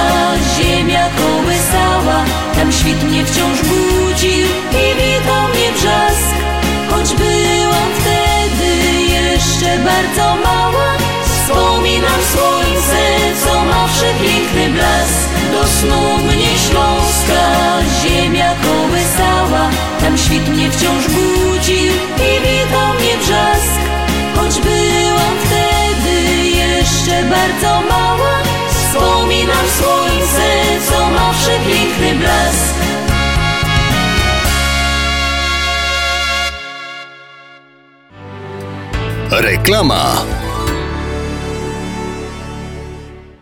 ziemia kołysała. Tam świt mnie wciąż budził i witał mnie brzask. Choć byłam wtedy jeszcze bardzo mała Wspominam słońce, co ma przepiękny blask. Do snu mnie Śląska ziemia kołysała. Tam świt mnie wciąż budził i witał mnie brzask. Choć byłam wtedy jeszcze bardzo mała Reclama.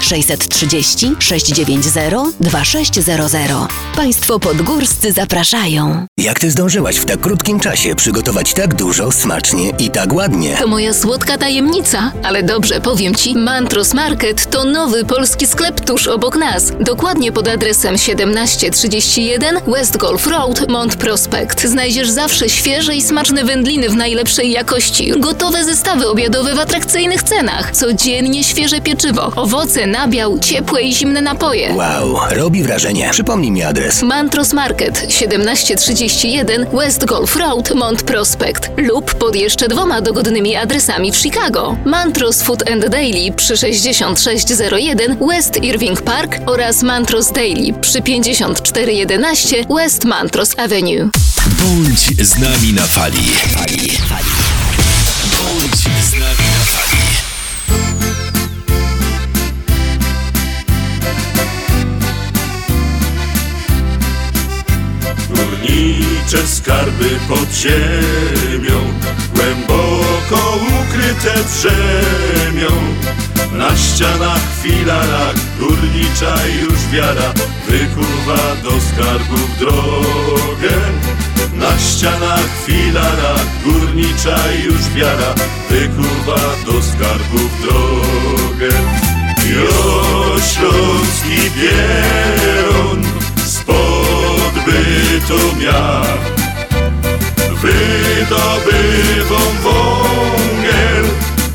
630 690 2600. Państwo podgórscy zapraszają. Jak ty zdążyłaś w tak krótkim czasie przygotować tak dużo, smacznie i tak ładnie? To moja słodka tajemnica, ale dobrze powiem ci, Mantros Market to nowy polski sklep tuż obok nas. Dokładnie pod adresem 1731 West Golf Road, Mont Prospect. Znajdziesz zawsze świeże i smaczne wędliny w najlepszej jakości, gotowe zestawy obiadowe w atrakcyjnych cenach, codziennie świeże pieczywo, owoce, nabiał, ciepłe i zimne napoje. Wow, robi wrażenie. Przypomnij mi adres. Mantros Market 1731 West Golf Road, Mont Prospect lub pod jeszcze dwoma dogodnymi adresami w Chicago. Mantros Food and Daily przy 6601 West Irving Park oraz Mantros Daily przy 5411 West Mantros Avenue. Bądź z nami na fali. fali, fali. Bądź z nami na fali. Górnicze skarby pod ziemią Głęboko ukryte drzemią Na ścianach, filarach Górnicza już wiara Wykuwa do skarbów drogę. Na ścianach, filarach Górnicza już wiara Wykuwa do skarbów drogę. Jo śląski spod Bytomia Wydobywą wągiel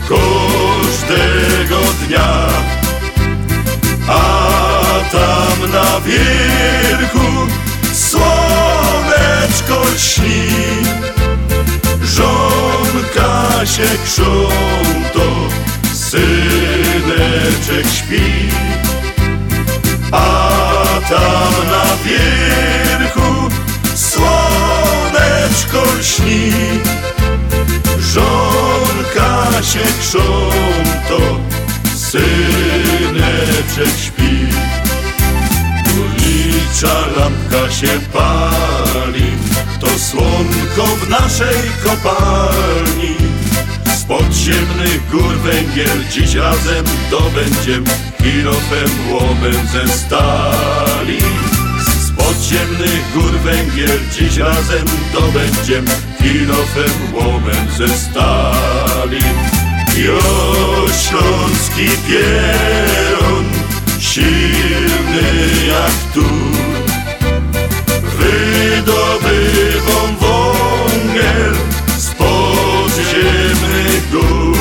każdego dnia. A tam na wierchu słoneczko śni Żonka się krząto, syneczek śpi. A tam na wierchu słoneczko lśni Żonka się krząto, syneczek śpi Górnicza lampka się pali To słonko w naszej kopalni. Z podziemnych gór węgiel dziś razem dobędziem Kilofem łomem ze stali podziemnych ziemnych gór węgiel Dziś razem dobędziem kilofem łomem ze stali. Jo śląski pieron Silny jak tu. Wydobywam wągiel Z podziemnych gór.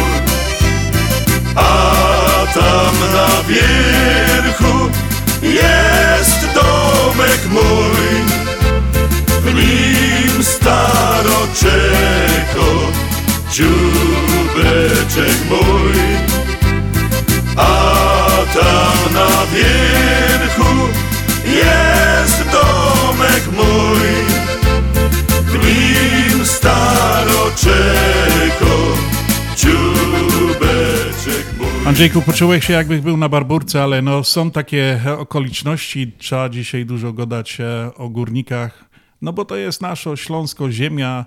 A tam na wierchu jest domek mój W nim staroczeko dziubeczek mój. A tam na wierchu Andrzejku, poczułeś się jakbyś był na barburce, ale no są takie okoliczności, trzeba dzisiaj dużo gadać e, o górnikach, no bo to jest nasza śląsko ziemia,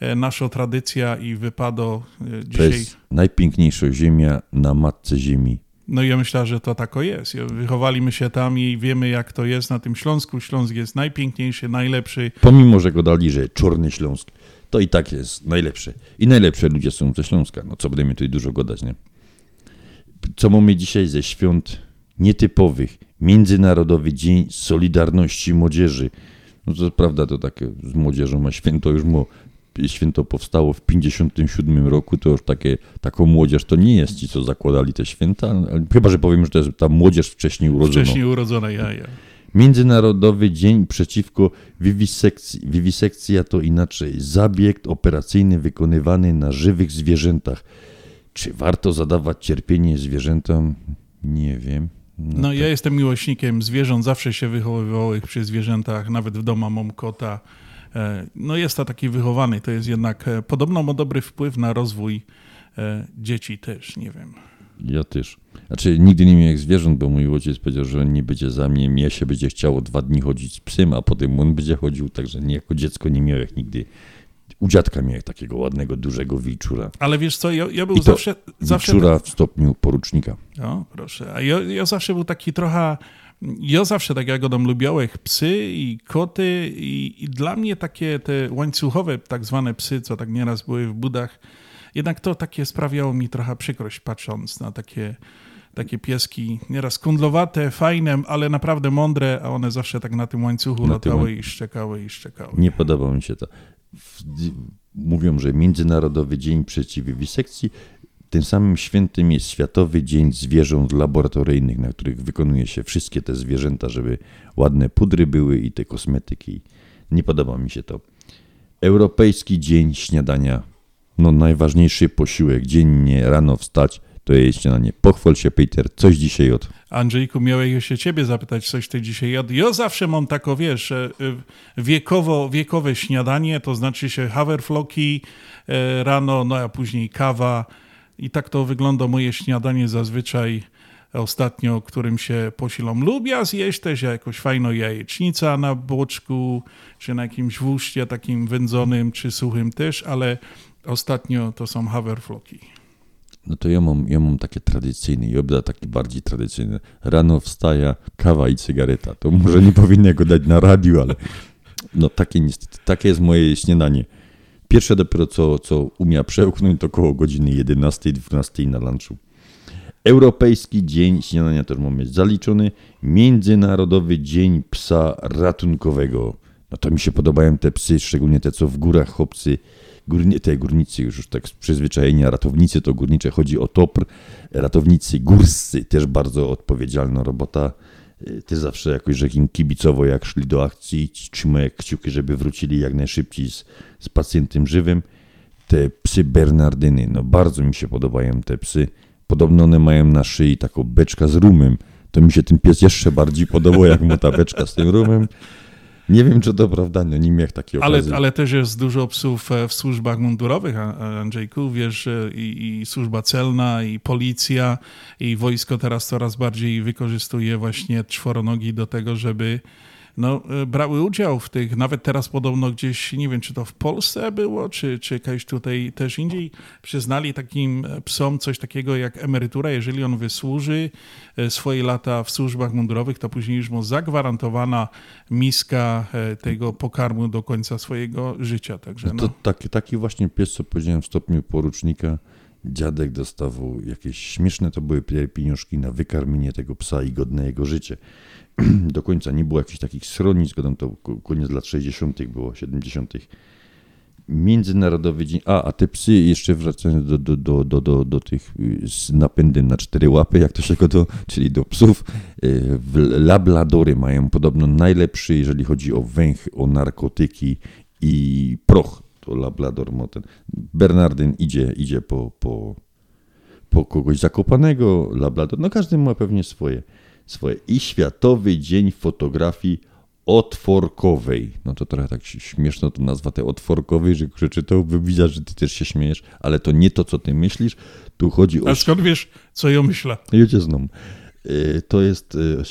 e, nasza tradycja i wypado e, To dzisiaj... jest najpiękniejsza ziemia na matce ziemi. No ja myślę, że to tako jest. Wychowaliśmy się tam i wiemy jak to jest na tym Śląsku. Śląsk jest najpiękniejszy, najlepszy. Pomimo, że go dali, że Czarny Śląsk, to i tak jest najlepsze. I najlepsze ludzie są ze Śląska. No co będziemy tutaj dużo gadać, nie? Co mamy dzisiaj ze świąt nietypowych? Międzynarodowy Dzień Solidarności Młodzieży. No to prawda, to takie z młodzieżą ma święto już mu święto powstało w 57 roku, to już takie, taką młodzież to nie jest ci, co zakładali te święta, chyba, że powiem, że to jest ta młodzież wcześniej urodzona. Wcześniej urodzone jaja. Międzynarodowy Dzień przeciwko wiwisekcji. Wiwisekcja to inaczej zabieg operacyjny wykonywany na żywych zwierzętach. Czy warto zadawać cierpienie zwierzętom? Nie wiem. No, ja jestem miłośnikiem zwierząt, zawsze się wychowywałem przy zwierzętach, nawet w domu mam kota. E, No jest to taki wychowany, to jest jednak, e, podobno ma dobry wpływ na rozwój e, dzieci też, nie wiem. Ja też. Znaczy, nigdy nie miałem zwierząt, bo mój ojciec powiedział, że on nie będzie za mnie, mnie się będzie chciało dwa dni chodzić z psem, a potem on będzie chodził, także nie, jako dziecko nie miałem nigdy. U dziadka miałem takiego ładnego, dużego wilczura. Ale wiesz co, ja, ja był I zawsze... zawsze wilczura w stopniu porucznika. O, proszę. A ja, ja zawsze był taki trochę. Ja zawsze tak jak odam lubiałem psy i koty i, i dla mnie takie te łańcuchowe tak zwane psy, co tak nieraz były w budach, jednak to takie sprawiało mi trochę przykrość patrząc na takie, takie pieski, nieraz kundlowate, fajne, ale naprawdę mądre, a one zawsze tak na tym łańcuchu Na tym latały łań- i szczekały i szczekały. Nie podoba mi się to. W- Mówią, że Międzynarodowy Dzień Przeciw Wiwisekcji. Tym samym świętym jest Światowy Dzień Zwierząt Laboratoryjnych, na których wykonuje się wszystkie te zwierzęta, żeby ładne pudry były i te kosmetyki. Nie podoba mi się to. Europejski Dzień Śniadania. No najważniejszy posiłek dziennie rano wstać to jest śniadanie. Pochwal się Peter, coś dzisiaj od Andrzejku, miałem jeszcze ciebie zapytać, coś ty dzisiaj jadł. Ja zawsze mam tako, wiesz, e, e, wiekowo, wiekowe śniadanie, to znaczy się haverfloki e, rano, no a później kawa i tak to wygląda moje śniadanie zazwyczaj ostatnio, którym się posilam. Lubię zjeść też jakąś fajną jajecznica na boczku, czy na jakimś wóżcie takim wędzonym, czy suchym też, ale ostatnio to są haverfloki. No to ja mam, ja mam takie tradycyjne i obda taki bardziej tradycyjny. Rano wstaja, kawa i cygareta. To może nie powinno go dać na radiu, ale no takie niestety, takie jest moje śniadanie. Pierwsze dopiero co, co umia przełknąć to koło godziny 11-12 na lunchu. Europejski Dzień Śniadania też mamy zaliczony. Międzynarodowy Dzień Psa Ratunkowego. No to mi się podobają te psy, szczególnie te, co w górach chłopcy, górni, te górnicy już tak z przyzwyczajenia, ratownicy to górnicze, chodzi o TOPR, ratownicy górscy, też bardzo odpowiedzialna robota. Ty zawsze jakoś, że kibicowo, jak szli do akcji, ci trzymają kciuki, żeby wrócili jak najszybciej z, z pacjentem żywym. Te psy Bernardyny, no bardzo mi się podobają te psy. Podobno one mają na szyi taką beczkę z rumem. To mi się ten pies jeszcze bardziej podobał, jak mu ta beczka z tym rumem. Nie wiem, czy to prawda, no nie miałem takiej Ale, okazji. ale też jest dużo psów e, w służbach mundurowych, Andrzejku. Wiesz, e, i, i służba celna, i policja, i wojsko teraz coraz bardziej wykorzystuje właśnie czworonogi do tego, żeby no, e, brały udział w tych, nawet teraz podobno gdzieś, nie wiem, czy to w Polsce było, czy, czy jakaś tutaj też indziej, przyznali takim e, psom coś takiego jak emerytura, jeżeli on wysłuży e, swoje lata w służbach mundurowych, to później już mu zagwarantowana miska tego pokarmu do końca swojego życia. Także no to no. taki, taki właśnie pies, co powiedziałem w stopniu porucznika, dziadek dostawał jakieś śmieszne to były pieniążki na wykarmienie tego psa i godne jego życie. Do końca nie było jakichś takich schronisk, to koniec lat 60., było 70. Międzynarodowy dzień. A, a te psy, jeszcze wracając do, do, do, do, do, do tych y, z napędem na cztery łapy, jak to się go to, czyli do psów, y, labladory mają podobno najlepszy, jeżeli chodzi o węch, o narkotyki i proch to Labrador Moten. Bernardyn idzie, idzie po, po, po kogoś zakopanego, Labrador, no każdy ma pewnie swoje, swoje. I Światowy Dzień Fotografii Otworkowej. No to trochę tak śmieszno to nazwa tej otworkowej, że przeczytał, widzę, że ty też się śmiejesz, ale to nie to, co ty myślisz, tu chodzi o... A skąd wiesz, co ja myślę? Ja cię znam. Y, to jest y,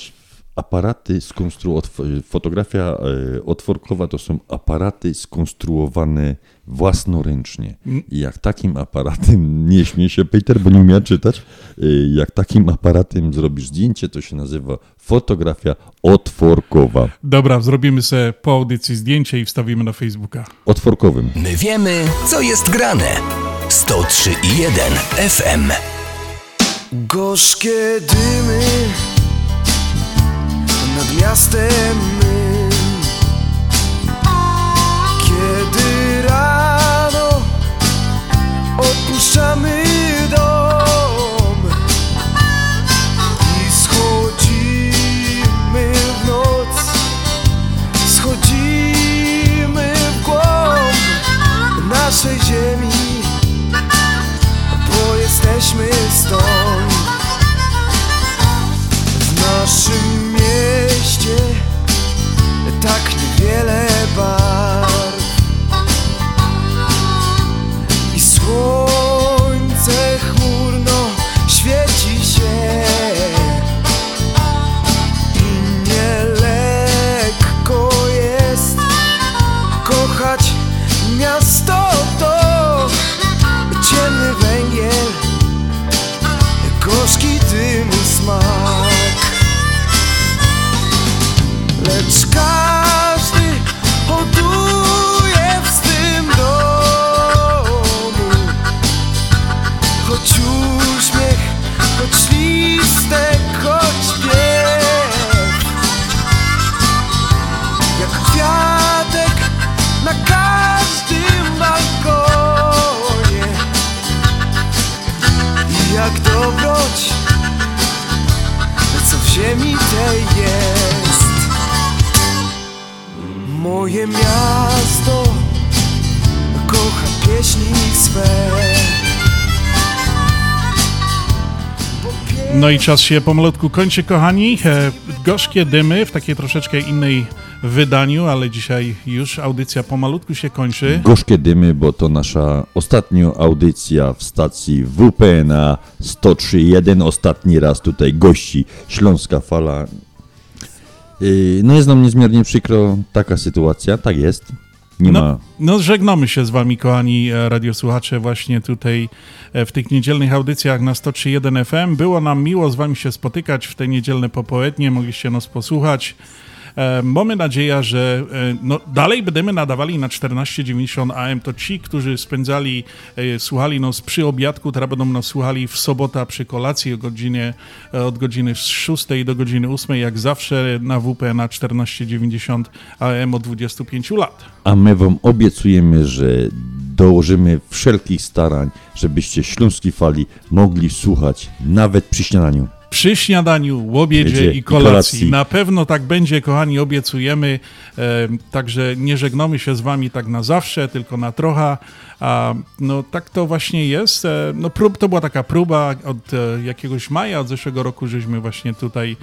aparaty skonstruowane, fotografia e, otworkowa to są aparaty skonstruowane własnoręcznie. Mm. I jak takim aparatem, nie śmiej się Peter, bo nie umiem czytać, e, jak takim aparatem zrobisz zdjęcie, to się nazywa fotografia otworkowa. Dobra, zrobimy sobie po audycji zdjęcie i wstawimy na Facebooka. Otworkowym. My wiemy, co jest grane. 103,1 FM. Gorzkie dymy nad miastem Kiedy rano opuszczamy dom I schodzimy w noc Schodzimy w głąb naszej ziemi Bo jesteśmy stąd. W naszym czas się pomalutku kończy, kochani. E, gorzkie dymy w takiej troszeczkę innej wydaniu, ale dzisiaj już audycja pomalutku się kończy. Gorzkie dymy, bo to nasza ostatnia audycja w stacji WP na 103.1. Ostatni raz tutaj gości Śląska Fala Yy, no jest nam niezmiernie przykro taka sytuacja, tak jest. Nie no, ma. No, żegnamy się z Wami, kochani e, radiosłuchacze, właśnie tutaj e, w tych niedzielnych audycjach na 103.1 FM. Było nam miło z Wami się spotykać w te niedzielne popołudnie, mogliście nas posłuchać. E, mamy nadzieję, że e, no, dalej będziemy nadawali na 1490 AM. To ci, którzy spędzali, e, słuchali nas przy obiadku, teraz będą nas słuchali w sobotę przy kolacji o godzinie, od godziny 6 do godziny 8, jak zawsze na WP na 1490 AM od 25 lat. A my wam obiecujemy, że dołożymy wszelkich starań, żebyście Śląskiej Fali mogli słuchać nawet przy śniadaniu przy śniadaniu, obiedzie i kolacji. i kolacji. Na pewno tak będzie, kochani, obiecujemy. E, także nie żegnamy się z wami tak na zawsze, tylko na trochę. A, no tak to właśnie jest. E, no prób, to była taka próba od e, jakiegoś maja, od zeszłego roku, żeśmy właśnie tutaj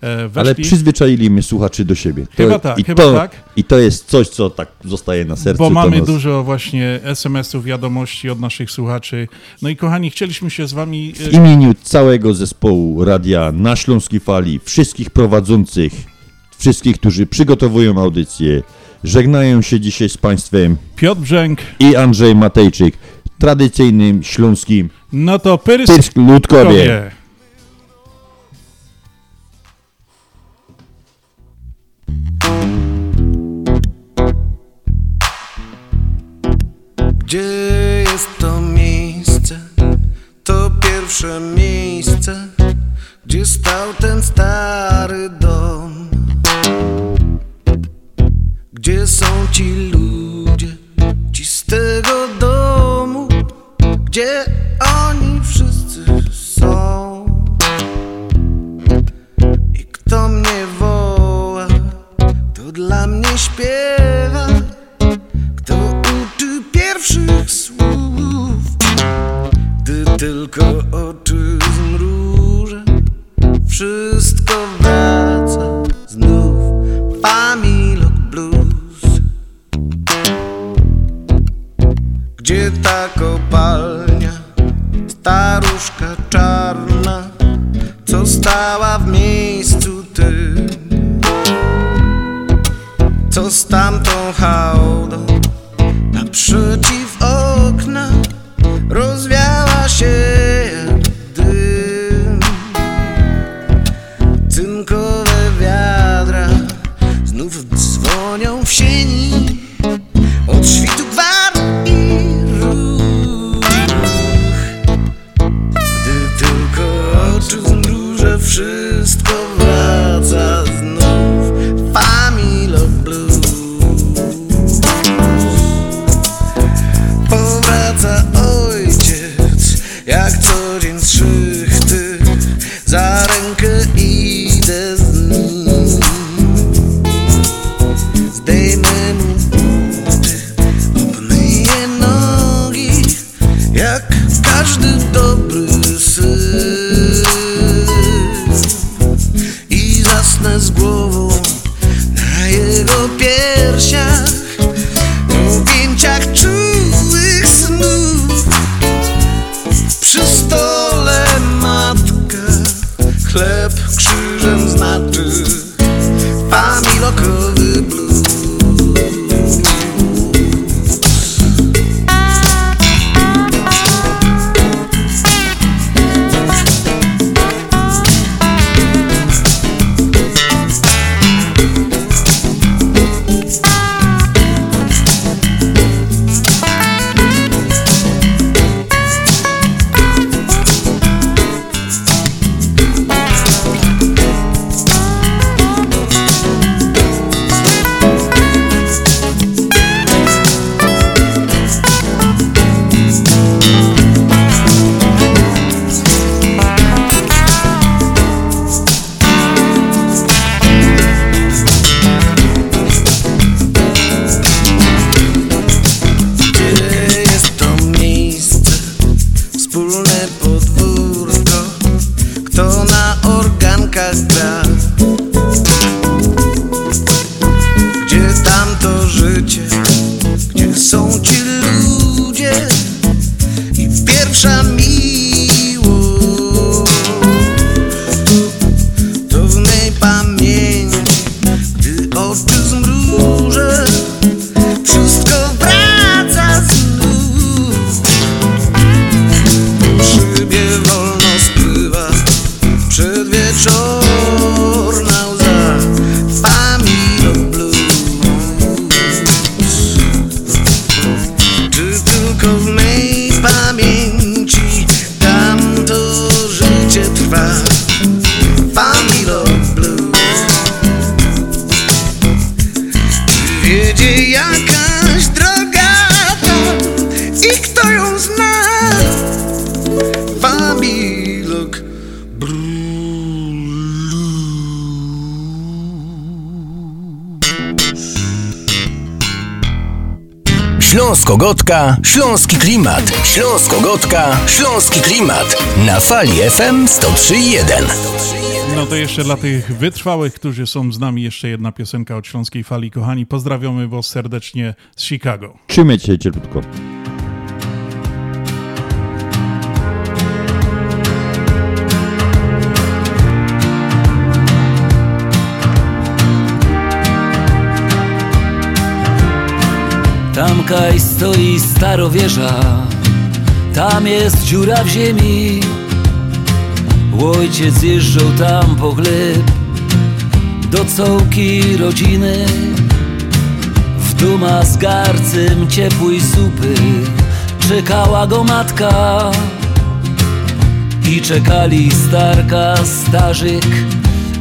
weszli. Ale przyzwyczailiśmy słuchaczy do siebie. To, chyba tak, i chyba to, tak. I to jest coś, co tak zostaje na sercu. Bo mamy nas... dużo właśnie SMS-ów, wiadomości od naszych słuchaczy. No i kochani, chcieliśmy się z wami... W imieniu całego zespołu radia na Śląskiej Fali, wszystkich prowadzących, wszystkich, którzy przygotowują audycję. Żegnają się dzisiaj z Państwem Piotr Brzęk i Andrzej Matejczyk, tradycyjnym śląskim No to Pyrsk, Pyrsk Ludkowie. Gdzie jest to miejsce? To pierwsze miejsce, gdzie stał ten stary dom. Gdzie są ci ludzie, ci z tego domu? Gdzie tylko oczy zmrużę, wszystko wraca znów. Familok Blues. Gdzie ta kopalnia, staruszka czarna, co stała w miejscu tym, co z tamtą hałdą naprzeciw okna rozwiała się dym. Cynkowe wiadra znów dzwonią w sieni od świtu gwar i ruch. Gdy tylko oczy zmrużę, wszystko Śląsko-Gotka, Śląski Klimat. Śląsko-Gotka, Śląski Klimat. Na fali FM 103.1. No to jeszcze dla tych wytrwałych, którzy są z nami, jeszcze jedna piosenka od Śląskiej Fali. Kochani, pozdrawiamy Was serdecznie z Chicago. Trzymajcie się cieplutko. Tamkaj stoi starowieża, tam jest dziura w ziemi. Ojciec jeżdżał tam po chleb do cołki rodziny. W duma z garcem ciepłej supy czekała go matka. I czekali starka, starzyk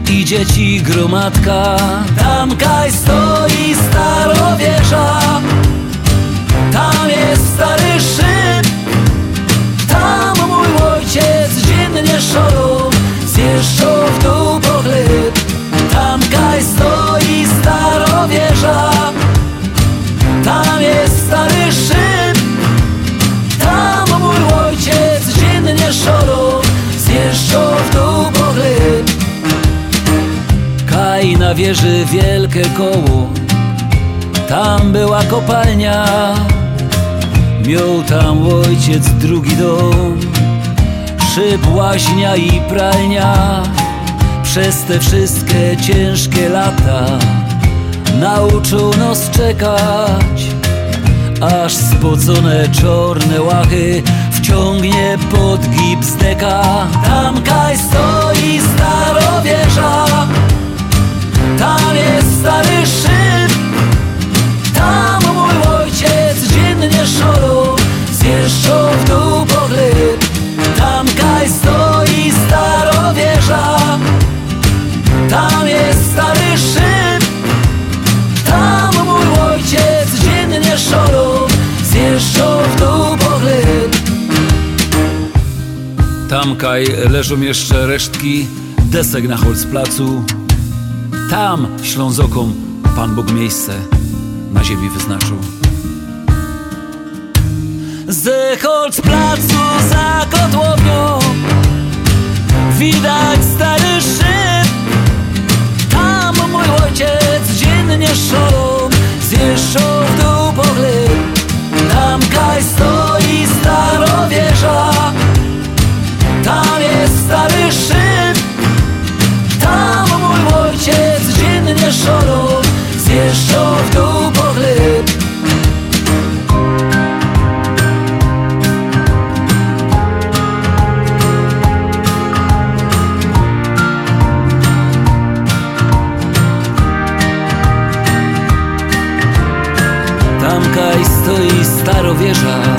i dzieci gromadka. Tamkaj stoi starowieża, tam jest stary szyb. Tam mój ojciec dziennie szorą zjeżdżał w dół po chleb. Tamkaj stoi starowieża, tam jest stary szyb. Tam mój ojciec dziennie szorą zjeżdżał w dół po chleb. Kaj na wieży wielkie koło, tam była kopalnia. Miał tam ojciec drugi dom, szyb, łaźnia i pralnia. Przez te wszystkie ciężkie lata nauczył nas czekać, aż spocone czarne łachy wciągnie pod gips deka. Tam kaj stoi starowieża, tam jest stary szyb, dziennie szorą zjeżdżał w dół po. Tam kaj stoi starowieża, tam jest stary szyb, tam mój ojciec dziennie szorą zjeżdżał w dół po chleb. Tamkaj leżą jeszcze resztki desek na Holzplacu. Tam Ślązokom Pan Bóg miejsce na ziemi wyznaczył. Z Holzplacu za kotłownią widać stary szyb. Tam mój ojciec dziennie szorą zjeżdżał w dół po. Tam kaj stoi starowieża, tam jest stary szyb. Tam mój ojciec dziennie szorą zjeżdżał w dół Tamkaj stoi starowieża